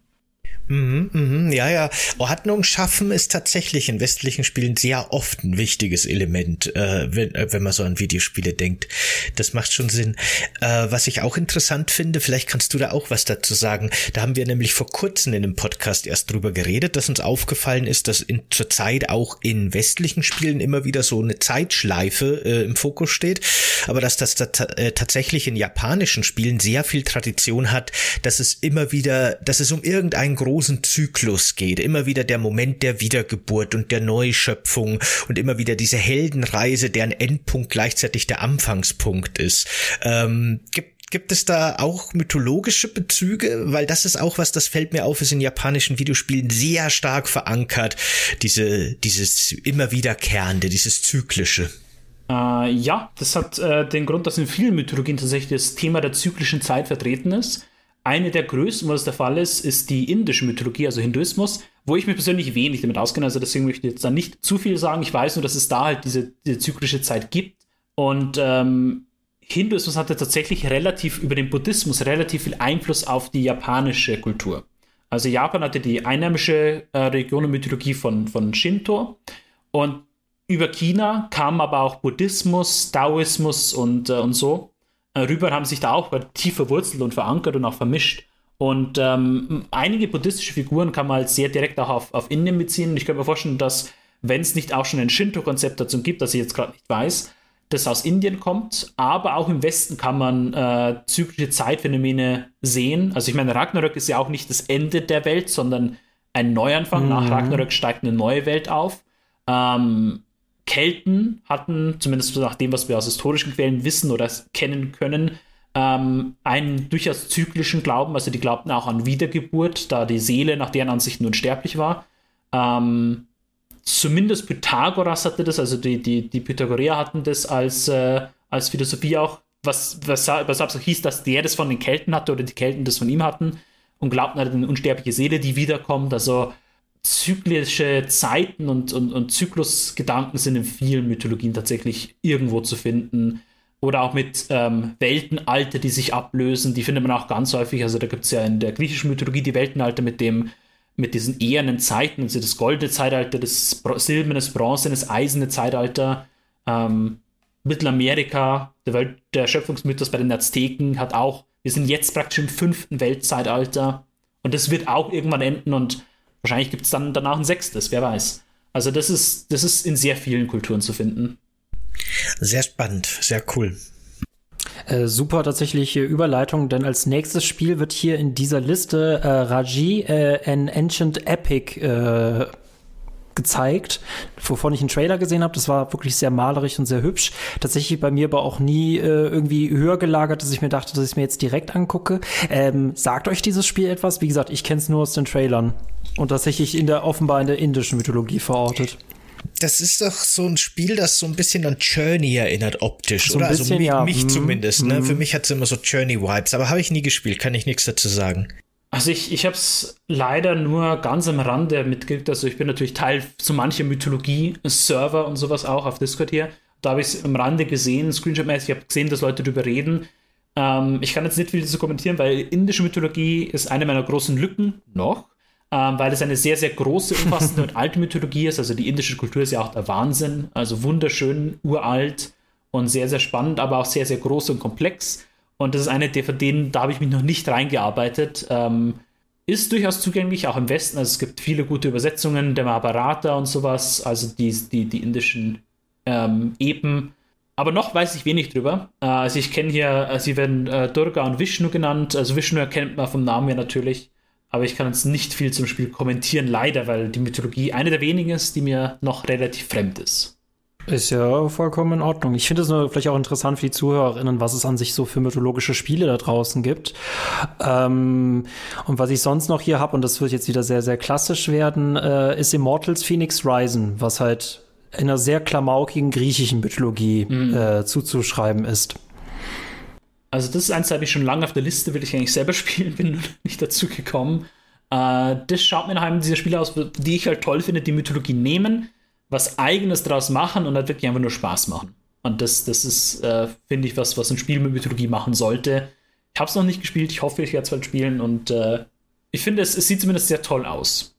Mhm, mhm, ja, ja. Ordnung schaffen ist tatsächlich in westlichen Spielen sehr oft ein wichtiges Element, äh, wenn, äh, wenn man so an Videospiele denkt. Das macht schon Sinn. Äh, was ich auch interessant finde, vielleicht kannst du da auch was dazu sagen. Da haben wir nämlich vor kurzem in einem Podcast erst drüber geredet, dass uns aufgefallen ist, dass in, zur Zeit auch in westlichen Spielen immer wieder so eine Zeitschleife äh, im Fokus steht, aber dass das äh, tatsächlich in japanischen Spielen sehr viel Tradition hat, dass es immer wieder, dass es um irgendeinen großen großen Zyklus geht. Immer wieder der Moment der Wiedergeburt und der Neuschöpfung und immer wieder diese Heldenreise, deren Endpunkt gleichzeitig der Anfangspunkt ist. Ähm, gibt Gibt es da auch mythologische Bezüge? Weil das ist auch was, das fällt mir auf, ist in japanischen Videospielen sehr stark verankert. Diese, dieses immer wiederkehrende, dieses zyklische. Äh, ja, das hat äh, den Grund, dass in vielen Mythologien tatsächlich das Thema der zyklischen Zeit vertreten ist. Eine der größten, wo das der Fall ist, ist die indische Mythologie, also Hinduismus, wo ich mich persönlich wenig damit auskenne. Also deswegen möchte ich jetzt da nicht zu viel sagen. Ich weiß nur, dass es da halt diese, diese zyklische Zeit gibt. Und ähm, Hinduismus hatte tatsächlich relativ über den Buddhismus relativ viel Einfluss auf die japanische Kultur. Also Japan hatte die einheimische äh, Religion und Mythologie von, von Shinto und über China kam aber auch Buddhismus, Taoismus und, äh, und so rüber haben sich da auch tief verwurzelt und verankert und auch vermischt. Und ähm, einige buddhistische Figuren kann man halt sehr direkt auch auf, auf Indien beziehen. Und ich könnte mir vorstellen, dass, wenn es nicht auch schon ein Shinto-Konzept dazu gibt, das ich jetzt gerade nicht weiß, das aus Indien kommt. Aber auch im Westen kann man äh, zyklische Zeitphänomene sehen. Also ich meine, Ragnarök ist ja auch nicht das Ende der Welt, sondern ein Neuanfang. Mhm. Nach Ragnarök steigt eine neue Welt auf. Ähm, Kelten hatten, zumindest nach dem, was wir aus historischen Quellen wissen oder kennen können, ähm, einen durchaus zyklischen Glauben. Also die glaubten auch an Wiedergeburt, da die Seele nach deren Ansichten unsterblich war. Ähm, zumindest Pythagoras hatte das, also die, die, die Pythagoreer hatten das als, äh, als Philosophie auch, was, was, was auch hieß, dass der das von den Kelten hatte oder die Kelten das von ihm hatten und glaubten an eine unsterbliche Seele, die wiederkommt. Also zyklische Zeiten und, und, und Zyklusgedanken sind in vielen Mythologien tatsächlich irgendwo zu finden. Oder auch mit ähm, Weltenalter, die sich ablösen, die findet man auch ganz häufig. Also da gibt es ja in der griechischen Mythologie die Weltenalter mit dem, mit diesen ehernen Zeiten, also das goldene Zeitalter, das silberne, das bronzene, das eiserne Zeitalter. Ähm, Mittelamerika, der, Welt, der Schöpfungsmythos bei den Azteken hat auch, wir sind jetzt praktisch im fünften Weltzeitalter Und das wird auch irgendwann enden und wahrscheinlich gibt es dann danach ein sechstes, wer weiß. Also das ist, das ist in sehr vielen Kulturen zu finden. Sehr spannend, sehr cool. Äh, super tatsächliche Überleitung, denn als nächstes Spiel wird hier in dieser Liste äh, Raji, äh, an Ancient Epic äh, gezeigt, wovon ich einen Trailer gesehen habe. Das war wirklich sehr malerisch und sehr hübsch. Tatsächlich bei mir aber auch nie äh, irgendwie höher gelagert, dass ich mir dachte, dass ich mir jetzt direkt angucke. Ähm, sagt euch dieses Spiel etwas? Wie gesagt, ich kenne es nur aus den Trailern und tatsächlich in der offenbar in der indischen Mythologie verortet. Das ist doch so ein Spiel, das so ein bisschen an Journey erinnert optisch, so oder? Bisschen, also mich, ja. mich mm, zumindest. Ne? Mm. Für mich hat es immer so Journey-Vibes, aber habe ich nie gespielt, kann ich nichts dazu sagen. Also ich, ich habe es leider nur ganz am Rande mitgekriegt. Also ich bin natürlich Teil zu mancher Mythologie-Server und sowas auch auf Discord hier. Da habe ich es am Rande gesehen, Screenshot-mäßig. Ich habe gesehen, dass Leute darüber reden. Ähm, ich kann jetzt nicht viel dazu kommentieren, weil indische Mythologie ist eine meiner großen Lücken noch, ähm, weil es eine sehr, sehr große, umfassende und alte Mythologie ist. Also die indische Kultur ist ja auch der Wahnsinn. Also wunderschön, uralt und sehr, sehr spannend, aber auch sehr, sehr groß und komplex. Und das ist eine der von denen, da habe ich mich noch nicht reingearbeitet. Ähm, ist durchaus zugänglich, auch im Westen. Also es gibt viele gute Übersetzungen, der Mahabharata und sowas, also die, die, die indischen ähm, Epen. Aber noch weiß ich wenig drüber. Äh, also ich kenne hier, äh, sie werden äh, Durga und Vishnu genannt. Also Vishnu erkennt man vom Namen her natürlich. Aber ich kann jetzt nicht viel zum Spiel kommentieren, leider, weil die Mythologie eine der wenigen ist, die mir noch relativ fremd ist. Ist ja vollkommen in Ordnung. Ich finde es vielleicht auch interessant für die ZuhörerInnen, was es an sich so für mythologische Spiele da draußen gibt. Ähm, und was ich sonst noch hier habe, und das wird jetzt wieder sehr, sehr klassisch werden, äh, ist Immortals Phoenix Rising, was halt in einer sehr klamaukigen griechischen Mythologie Mhm. äh, zuzuschreiben ist. Also das ist eins, da habe ich schon lange auf der Liste, will ich eigentlich selber spielen, bin nur nicht dazu gekommen. Äh, das schaut mir nach einem dieser Spiele aus, die ich halt toll finde, die Mythologie nehmen, was Eigenes draus machen und halt wirklich einfach nur Spaß machen. Und das, das ist, äh, finde ich, was, was ein Spiel mit Mythologie machen sollte. Ich habe es noch nicht gespielt, ich hoffe, ich werde es bald spielen und äh, ich finde, es, es sieht zumindest sehr toll aus.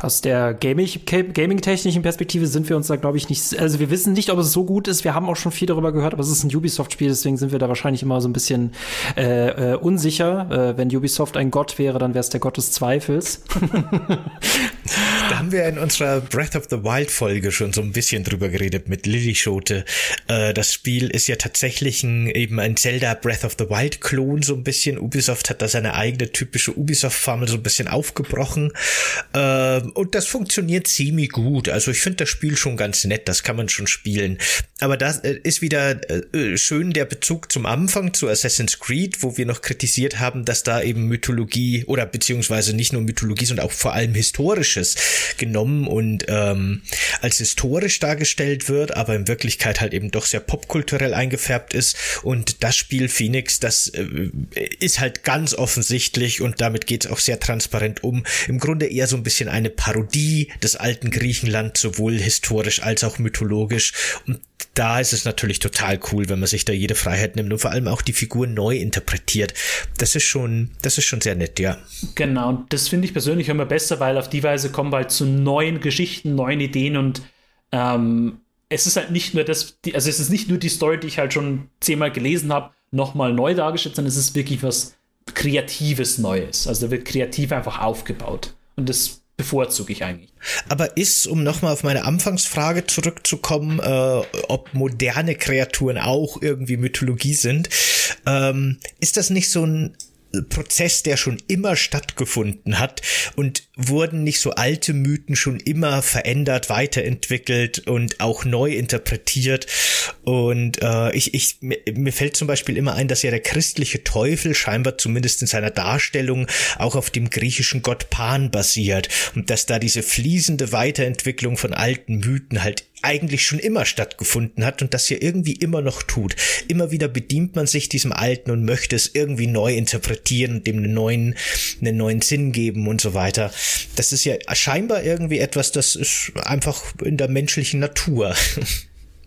Aus der Gaming- Gaming-technischen Perspektive sind wir uns da, glaube ich, nicht. Also, wir wissen nicht, ob es so gut ist. Wir haben auch schon viel darüber gehört, aber es ist ein Ubisoft-Spiel, deswegen sind wir da wahrscheinlich immer so ein bisschen äh, äh, unsicher. Äh, wenn Ubisoft ein Gott wäre, dann wäre es der Gott des Zweifels. Da haben wir in unserer Breath of the Wild Folge schon so ein bisschen drüber geredet mit Lilly Schote. Äh, das Spiel ist ja tatsächlich ein, eben ein Zelda Breath of the Wild Klon so ein bisschen. Ubisoft hat da seine eigene typische Ubisoft-Formel so ein bisschen aufgebrochen. Äh, und das funktioniert ziemlich gut. Also ich finde das Spiel schon ganz nett. Das kann man schon spielen. Aber das äh, ist wieder äh, schön der Bezug zum Anfang zu Assassin's Creed, wo wir noch kritisiert haben, dass da eben Mythologie oder beziehungsweise nicht nur Mythologie, sondern auch vor allem historisches genommen und ähm, als historisch dargestellt wird, aber in Wirklichkeit halt eben doch sehr popkulturell eingefärbt ist. Und das Spiel Phoenix, das äh, ist halt ganz offensichtlich und damit geht es auch sehr transparent um. Im Grunde eher so ein bisschen eine Parodie des alten Griechenland, sowohl historisch als auch mythologisch. Und da ist es natürlich total cool, wenn man sich da jede Freiheit nimmt und vor allem auch die Figuren neu interpretiert. Das ist schon, das ist schon sehr nett, ja. Genau, und das finde ich persönlich immer besser, weil auf die Weise kommen wir halt zu neuen Geschichten, neuen Ideen und ähm, es ist halt nicht nur das, die, also es ist nicht nur die Story, die ich halt schon zehnmal gelesen habe, nochmal neu dargestellt, sondern es ist wirklich was Kreatives Neues. Also da wird kreativ einfach aufgebaut. Und das bevorzuge ich eigentlich. Aber ist, um nochmal auf meine Anfangsfrage zurückzukommen, äh, ob moderne Kreaturen auch irgendwie Mythologie sind, ähm, ist das nicht so ein Prozess, der schon immer stattgefunden hat und wurden nicht so alte Mythen schon immer verändert, weiterentwickelt und auch neu interpretiert. Und äh, ich, ich, mir, fällt zum Beispiel immer ein, dass ja der christliche Teufel scheinbar zumindest in seiner Darstellung auch auf dem griechischen Gott Pan basiert und dass da diese fließende Weiterentwicklung von alten Mythen halt eigentlich schon immer stattgefunden hat und das hier irgendwie immer noch tut. Immer wieder bedient man sich diesem Alten und möchte es irgendwie neu interpretieren und dem einen neuen, einen neuen Sinn geben und so weiter. Das ist ja scheinbar irgendwie etwas, das ist einfach in der menschlichen Natur.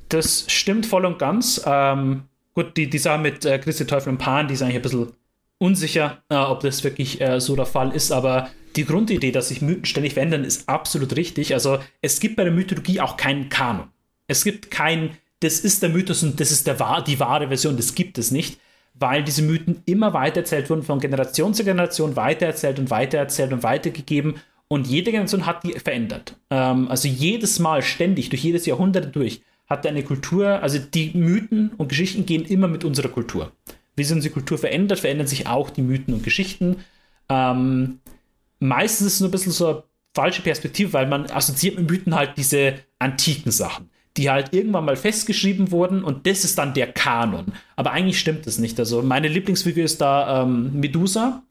Das stimmt voll und ganz. Ähm, gut, die, die Sache mit äh, Christi Teufel und Pan, die ist eigentlich ein bisschen unsicher, äh, ob das wirklich äh, so der Fall ist, aber die Grundidee, dass sich Mythen ständig verändern, ist absolut richtig. Also es gibt bei der Mythologie auch keinen Kanon. Es gibt kein, das ist der Mythos und das ist der, die wahre Version, das gibt es nicht, weil diese Mythen immer weitererzählt wurden, von Generation zu Generation weitererzählt und weitererzählt und weitergegeben. Und jede Generation hat die verändert. Ähm, also jedes Mal, ständig, durch jedes Jahrhundert durch, hat eine Kultur, also die Mythen und Geschichten gehen immer mit unserer Kultur. Wie sich unsere Kultur verändert, verändern sich auch die Mythen und Geschichten. Ähm, meistens ist es nur ein bisschen so eine falsche Perspektive, weil man assoziiert mit Mythen halt diese antiken Sachen die halt irgendwann mal festgeschrieben wurden und das ist dann der Kanon. Aber eigentlich stimmt das nicht. Also meine Lieblingsfigur ist da ähm, Medusa.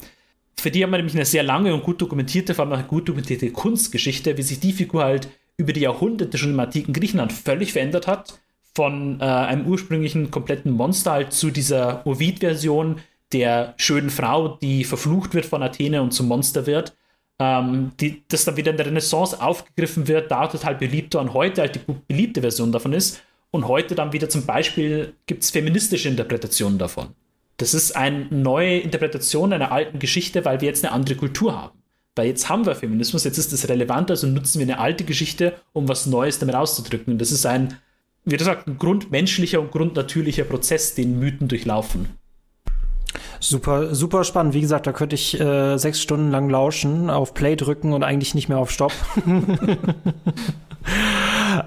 Für die haben wir nämlich eine sehr lange und gut dokumentierte, vor allem auch gut dokumentierte Kunstgeschichte, wie sich die Figur halt über die Jahrhunderte schon im antiken Griechenland völlig verändert hat. Von äh, einem ursprünglichen kompletten Monster halt zu dieser Ovid-Version der schönen Frau, die verflucht wird von Athene und zum Monster wird ähm, die, das dann wieder in der Renaissance aufgegriffen wird, da total beliebter und heute halt die beliebte Version davon ist. Und heute dann wieder zum Beispiel gibt es feministische Interpretationen davon. Das ist eine neue Interpretation einer alten Geschichte, weil wir jetzt eine andere Kultur haben. Weil jetzt haben wir Feminismus, jetzt ist das relevanter, also nutzen wir eine alte Geschichte, um was Neues damit auszudrücken. Das ist ein, wie gesagt, ein grundmenschlicher und grundnatürlicher Prozess, den Mythen durchlaufen. Super, super spannend. Wie gesagt, da könnte ich äh, sechs Stunden lang lauschen, auf Play drücken und eigentlich nicht mehr auf Stopp.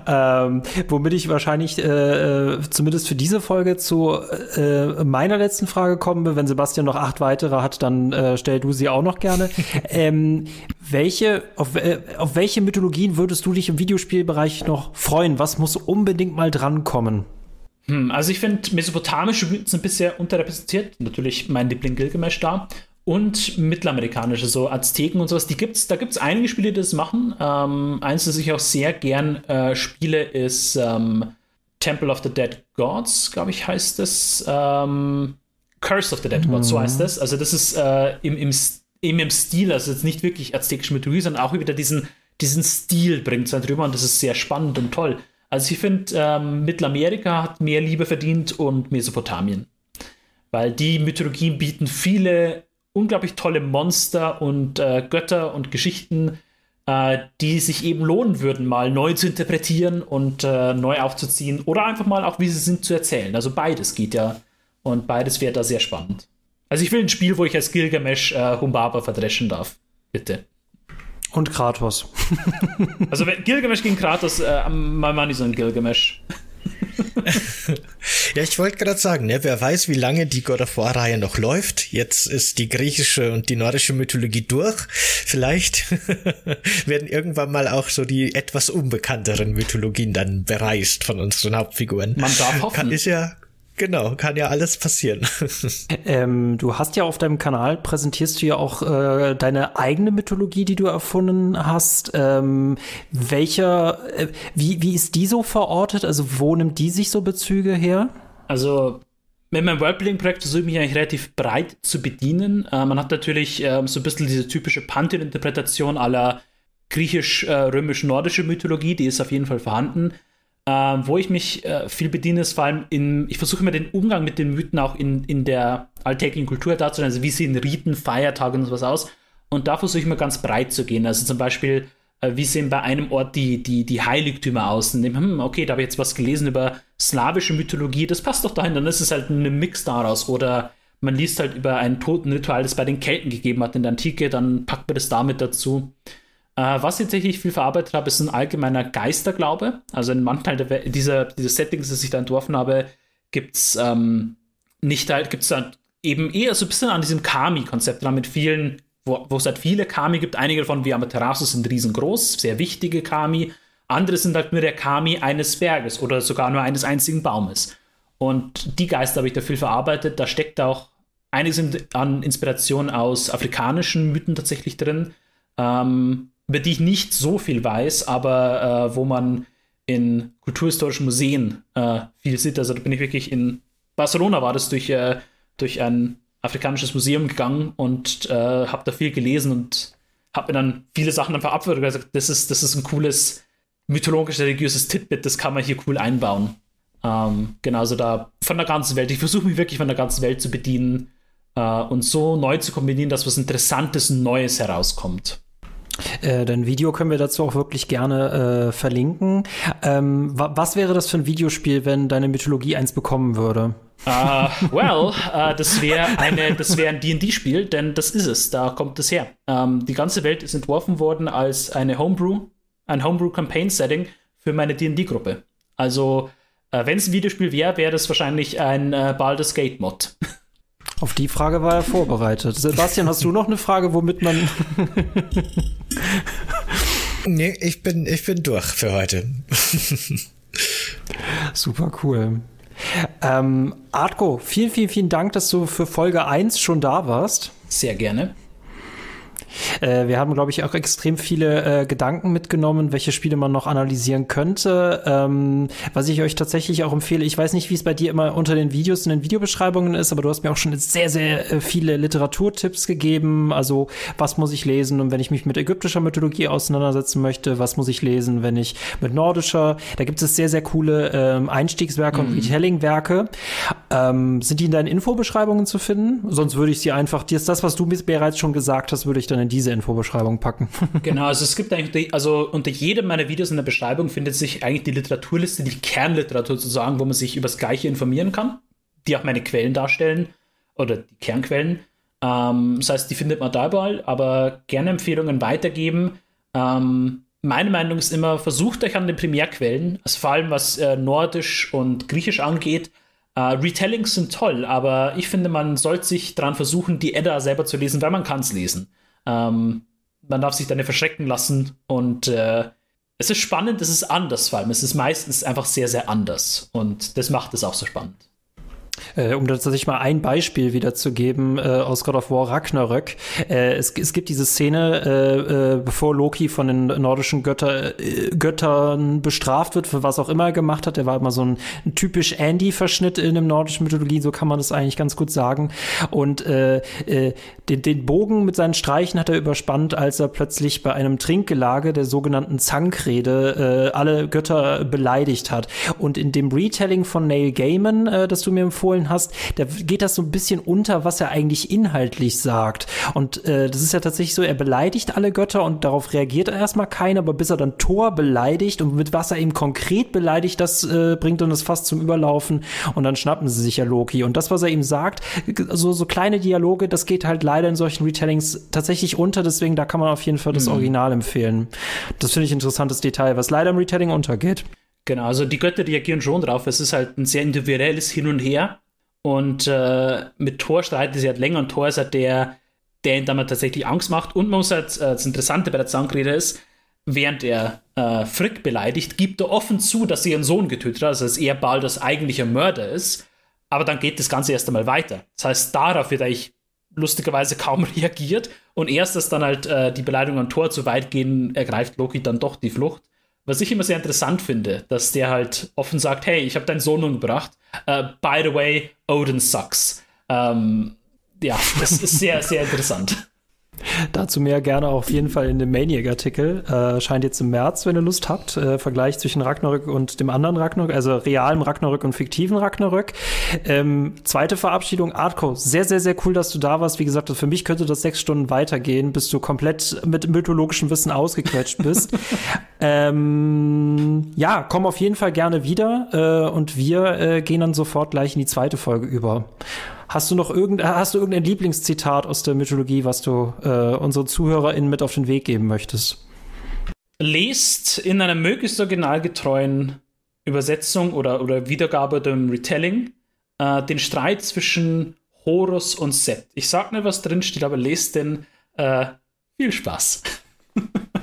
ähm, womit ich wahrscheinlich äh, äh, zumindest für diese Folge zu äh, meiner letzten Frage kommen will. Wenn Sebastian noch acht weitere hat, dann äh, stell du sie auch noch gerne. ähm, welche, auf, äh, auf welche Mythologien würdest du dich im Videospielbereich noch freuen? Was muss unbedingt mal drankommen? Hm, also ich finde, mesopotamische Mythen sind bisher unterrepräsentiert. Natürlich mein Liebling Gilgamesh da. Und mittelamerikanische, so Azteken und sowas, die gibt's, da gibt es einige Spiele, die das machen. Ähm, eins, das ich auch sehr gern äh, spiele, ist ähm, Temple of the Dead Gods, glaube ich, heißt es. Ähm, Curse of the Dead Gods, so heißt das. Also das ist äh, im, im, eben im Stil, also jetzt nicht wirklich aztekische Mythologie, sondern auch wieder diesen, diesen Stil bringt es halt drüber und das ist sehr spannend und toll. Also ich finde, ähm, Mittelamerika hat mehr Liebe verdient und Mesopotamien. Weil die Mythologien bieten viele unglaublich tolle Monster und äh, Götter und Geschichten, äh, die sich eben lohnen würden, mal neu zu interpretieren und äh, neu aufzuziehen oder einfach mal auch, wie sie sind, zu erzählen. Also beides geht ja und beides wäre da sehr spannend. Also ich will ein Spiel, wo ich als Gilgamesh äh, Humbaba verdreschen darf. Bitte. Und Kratos. also wenn Gilgamesh gegen Kratos, äh, mein Mann ist so ein Gilgamesh. ja, ich wollte gerade sagen, ne, wer weiß, wie lange die God of War-Reihe noch läuft. Jetzt ist die griechische und die nordische Mythologie durch. Vielleicht werden irgendwann mal auch so die etwas unbekannteren Mythologien dann bereist von unseren Hauptfiguren. Man darf hoffen. Kann, ist ja, Genau, kann ja alles passieren. ähm, du hast ja auf deinem Kanal, präsentierst du ja auch äh, deine eigene Mythologie, die du erfunden hast. Ähm, welcher, äh, wie, wie ist die so verortet? Also wo nimmt die sich so Bezüge her? Also mit meinem Worldbuilding-Projekt versuche ich mich eigentlich relativ breit zu bedienen. Äh, man hat natürlich äh, so ein bisschen diese typische Pantheon-Interpretation aller griechisch-römisch-nordische Mythologie, die ist auf jeden Fall vorhanden. Ähm, wo ich mich äh, viel bediene, ist vor allem in, ich versuche immer den Umgang mit den Mythen auch in, in der alltäglichen Kultur darzustellen, also wie sehen Riten, Feiertage und sowas aus. Und da versuche ich immer ganz breit zu gehen. Also zum Beispiel, äh, wie sehen bei einem Ort die, die, die Heiligtümer aus? Und dem, hm, okay, da habe ich jetzt was gelesen über slawische Mythologie, das passt doch dahin, dann ist es halt ein Mix daraus. Oder man liest halt über ein Totenritual, das bei den Kelten gegeben hat in der Antike, dann packt man das damit dazu. Äh, was ich tatsächlich viel verarbeitet habe, ist ein allgemeiner Geisterglaube. Also in manchen Teilen dieser, dieser Settings, das ich da entworfen habe, gibt es ähm, nicht halt, gibt es eben eher so ein bisschen an diesem Kami-Konzept dran mit vielen, wo, wo es halt viele Kami gibt. Einige davon wie Amaterasu sind riesengroß, sehr wichtige Kami. Andere sind halt nur der Kami eines Berges oder sogar nur eines einzigen Baumes. Und die Geister habe ich da viel verarbeitet. Da steckt auch einiges an Inspiration aus afrikanischen Mythen tatsächlich drin. Ähm, über die ich nicht so viel weiß, aber äh, wo man in kulturhistorischen Museen äh, viel sieht. Also da bin ich wirklich in Barcelona war das durch, äh, durch ein afrikanisches Museum gegangen und äh, habe da viel gelesen und habe mir dann viele Sachen einfach abgehört und gesagt, das ist, das ist ein cooles mythologisch-religiöses Titbit, das kann man hier cool einbauen. Ähm, genauso da von der ganzen Welt. Ich versuche mich wirklich von der ganzen Welt zu bedienen äh, und so neu zu kombinieren, dass was Interessantes, Neues herauskommt. Äh, dein Video können wir dazu auch wirklich gerne äh, verlinken. Ähm, wa was wäre das für ein Videospiel, wenn deine Mythologie eins bekommen würde? Uh, well, uh, das wäre eine, ein D&D-Spiel, denn das ist es. Da kommt es her. Um, ähm, die ganze Welt ist entworfen worden als eine Homebrew, ein Homebrew-Campaign-Setting für meine D&D-Gruppe. Also, uh, wenn es ein Videospiel wäre, wäre das wahrscheinlich ein uh, Baldur's Gate-Mod. Auf die Frage war er vorbereitet. Sebastian, hast du noch eine Frage, womit man. nee, ich bin, ich bin durch für heute. Super cool. Ähm, Artko, vielen, vielen, vielen Dank, dass du für Folge 1 schon da warst. Sehr gerne. Äh, wir haben, glaube ich, auch extrem viele äh, Gedanken mitgenommen, welche Spiele man noch analysieren könnte. Ähm, was ich euch tatsächlich auch empfehle, ich weiß nicht, wie es bei dir immer unter den Videos und den Videobeschreibungen ist, aber du hast mir auch schon sehr, sehr äh, viele Literaturtipps gegeben. Also, was muss ich lesen? Und wenn ich mich mit ägyptischer Mythologie auseinandersetzen möchte, was muss ich lesen, wenn ich mit nordischer? Da gibt es sehr, sehr coole ähm, Einstiegswerke mhm. und Retelling-Werke. Ähm, sind die in deinen Infobeschreibungen zu finden? Sonst würde ich sie einfach, das, das was du mir bereits schon gesagt hast, würde ich dann in diese Infobeschreibung packen. genau, also es gibt eigentlich, also unter jedem meiner Videos in der Beschreibung findet sich eigentlich die Literaturliste, die Kernliteratur sozusagen, wo man sich über das Gleiche informieren kann, die auch meine Quellen darstellen oder die Kernquellen. Ähm, das heißt, die findet man da überall, aber gerne Empfehlungen weitergeben. Ähm, meine Meinung ist immer, versucht euch an den Primärquellen, also vor allem was äh, Nordisch und Griechisch angeht, Uh, Retellings sind toll, aber ich finde, man sollte sich daran versuchen, die Edda selber zu lesen, weil man kann es lesen. Ähm, man darf sich da nicht verschrecken lassen und äh, es ist spannend, es ist anders vor allem. Es ist meistens einfach sehr, sehr anders und das macht es auch so spannend. Äh, um tatsächlich mal ein Beispiel wiederzugeben äh, aus God of War Ragnarök. Äh, es, es gibt diese Szene, äh, äh, bevor Loki von den nordischen Götter, äh, Göttern bestraft wird, für was auch immer er gemacht hat. Der war immer so ein, ein typisch Andy-Verschnitt in der nordischen Mythologie, so kann man das eigentlich ganz gut sagen. Und äh, äh, den, den Bogen mit seinen Streichen hat er überspannt, als er plötzlich bei einem Trinkgelage der sogenannten Zankrede äh, alle Götter beleidigt hat. Und in dem Retelling von Neil Gaiman, äh, das du mir empfohlen empfohlen hast, da geht das so ein bisschen unter, was er eigentlich inhaltlich sagt. Und äh, das ist ja tatsächlich so, er beleidigt alle Götter und darauf reagiert er erstmal keiner, aber bis er dann Thor beleidigt und mit was er eben konkret beleidigt, das äh, bringt dann das fast zum Überlaufen und dann schnappen sie sich ja Loki. Und das, was er ihm sagt, so, so kleine Dialoge, das geht halt leider in solchen Retellings tatsächlich unter, deswegen da kann man auf jeden Fall das mhm. Original empfehlen. Das finde ich ein interessantes Detail, was leider im Retelling untergeht. Genau, also die Götter reagieren schon drauf. Es ist halt ein sehr individuelles Hin und Her. Und äh, mit Thor streitet sie halt länger und Thor ist halt der, der ihn damit tatsächlich Angst macht. Und man muss halt, äh, das Interessante bei der Zangrede ist, während er äh, Frick beleidigt, gibt er offen zu, dass sie ihren Sohn getötet hat, also dass er bald das eigentliche Mörder ist. Aber dann geht das Ganze erst einmal weiter. Das heißt, darauf wird eigentlich lustigerweise kaum reagiert. Und erst, dass dann halt äh, die Beleidigung an Thor zu weit gehen, ergreift Loki dann doch die Flucht. Was ich immer sehr interessant finde, dass der halt offen sagt, hey, ich habe deinen Sohn umgebracht. Uh, by the way, Odin sucks. Ähm, ja, das ist sehr, sehr interessant. Dazu mehr gerne auf jeden Fall in dem Maniac-Artikel. Äh, scheint jetzt im März, wenn ihr Lust habt. Äh, Vergleich zwischen Ragnarök und dem anderen Ragnarök, also realem Ragnarök und fiktiven Ragnarök. Ähm, zweite Verabschiedung, Artco. Sehr, sehr, sehr cool, dass du da warst. Wie gesagt, für mich könnte das sechs Stunden weitergehen, bis du komplett mit mythologischem Wissen ausgequetscht bist. ähm, ja, komm auf jeden Fall gerne wieder äh, und wir äh, gehen dann sofort gleich in die zweite Folge über. Hast du noch irgend, hast du irgendein Lieblingszitat aus der Mythologie, was du äh, unseren ZuhörerInnen mit auf den Weg geben möchtest? Lest in einer möglichst originalgetreuen Übersetzung oder, oder Wiedergabe dem Retelling äh, den Streit zwischen Horus und Set. Ich sag nicht, was drin steht, aber lest den. Äh, viel Spaß.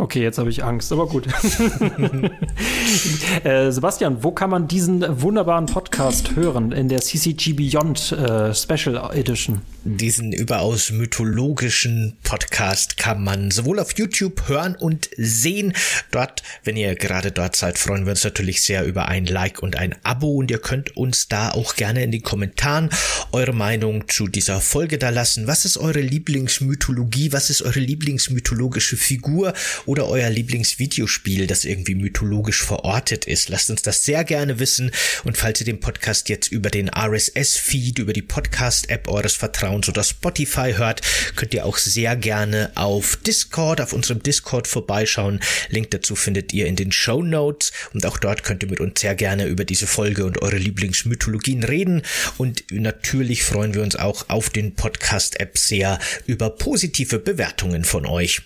Okay, jetzt habe ich Angst, aber gut. äh, Sebastian, wo kann man diesen wunderbaren Podcast hören in der CCG Beyond äh, Special Edition? Diesen überaus mythologischen Podcast kann man sowohl auf YouTube hören und sehen. Dort, wenn ihr gerade dort seid, freuen wir uns natürlich sehr über ein Like und ein Abo und ihr könnt uns da auch gerne in den Kommentaren eure Meinung zu dieser Folge da lassen. Was ist eure Lieblingsmythologie? Was ist eure Lieblingsmythologische Figur? oder euer Lieblingsvideospiel, das irgendwie mythologisch verortet ist. Lasst uns das sehr gerne wissen und falls ihr den Podcast jetzt über den RSS-Feed, über die Podcast-App eures Vertrauens oder Spotify hört, könnt ihr auch sehr gerne auf Discord, auf unserem Discord vorbeischauen. Link dazu findet ihr in den Show Notes und auch dort könnt ihr mit uns sehr gerne über diese Folge und eure Lieblingsmythologien reden. Und natürlich freuen wir uns auch auf den Podcast-App sehr über positive Bewertungen von euch.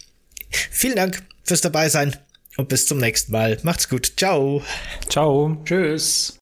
Vielen Dank fürs dabei sein und bis zum nächsten Mal. Macht's gut. Ciao. Ciao. Tschüss.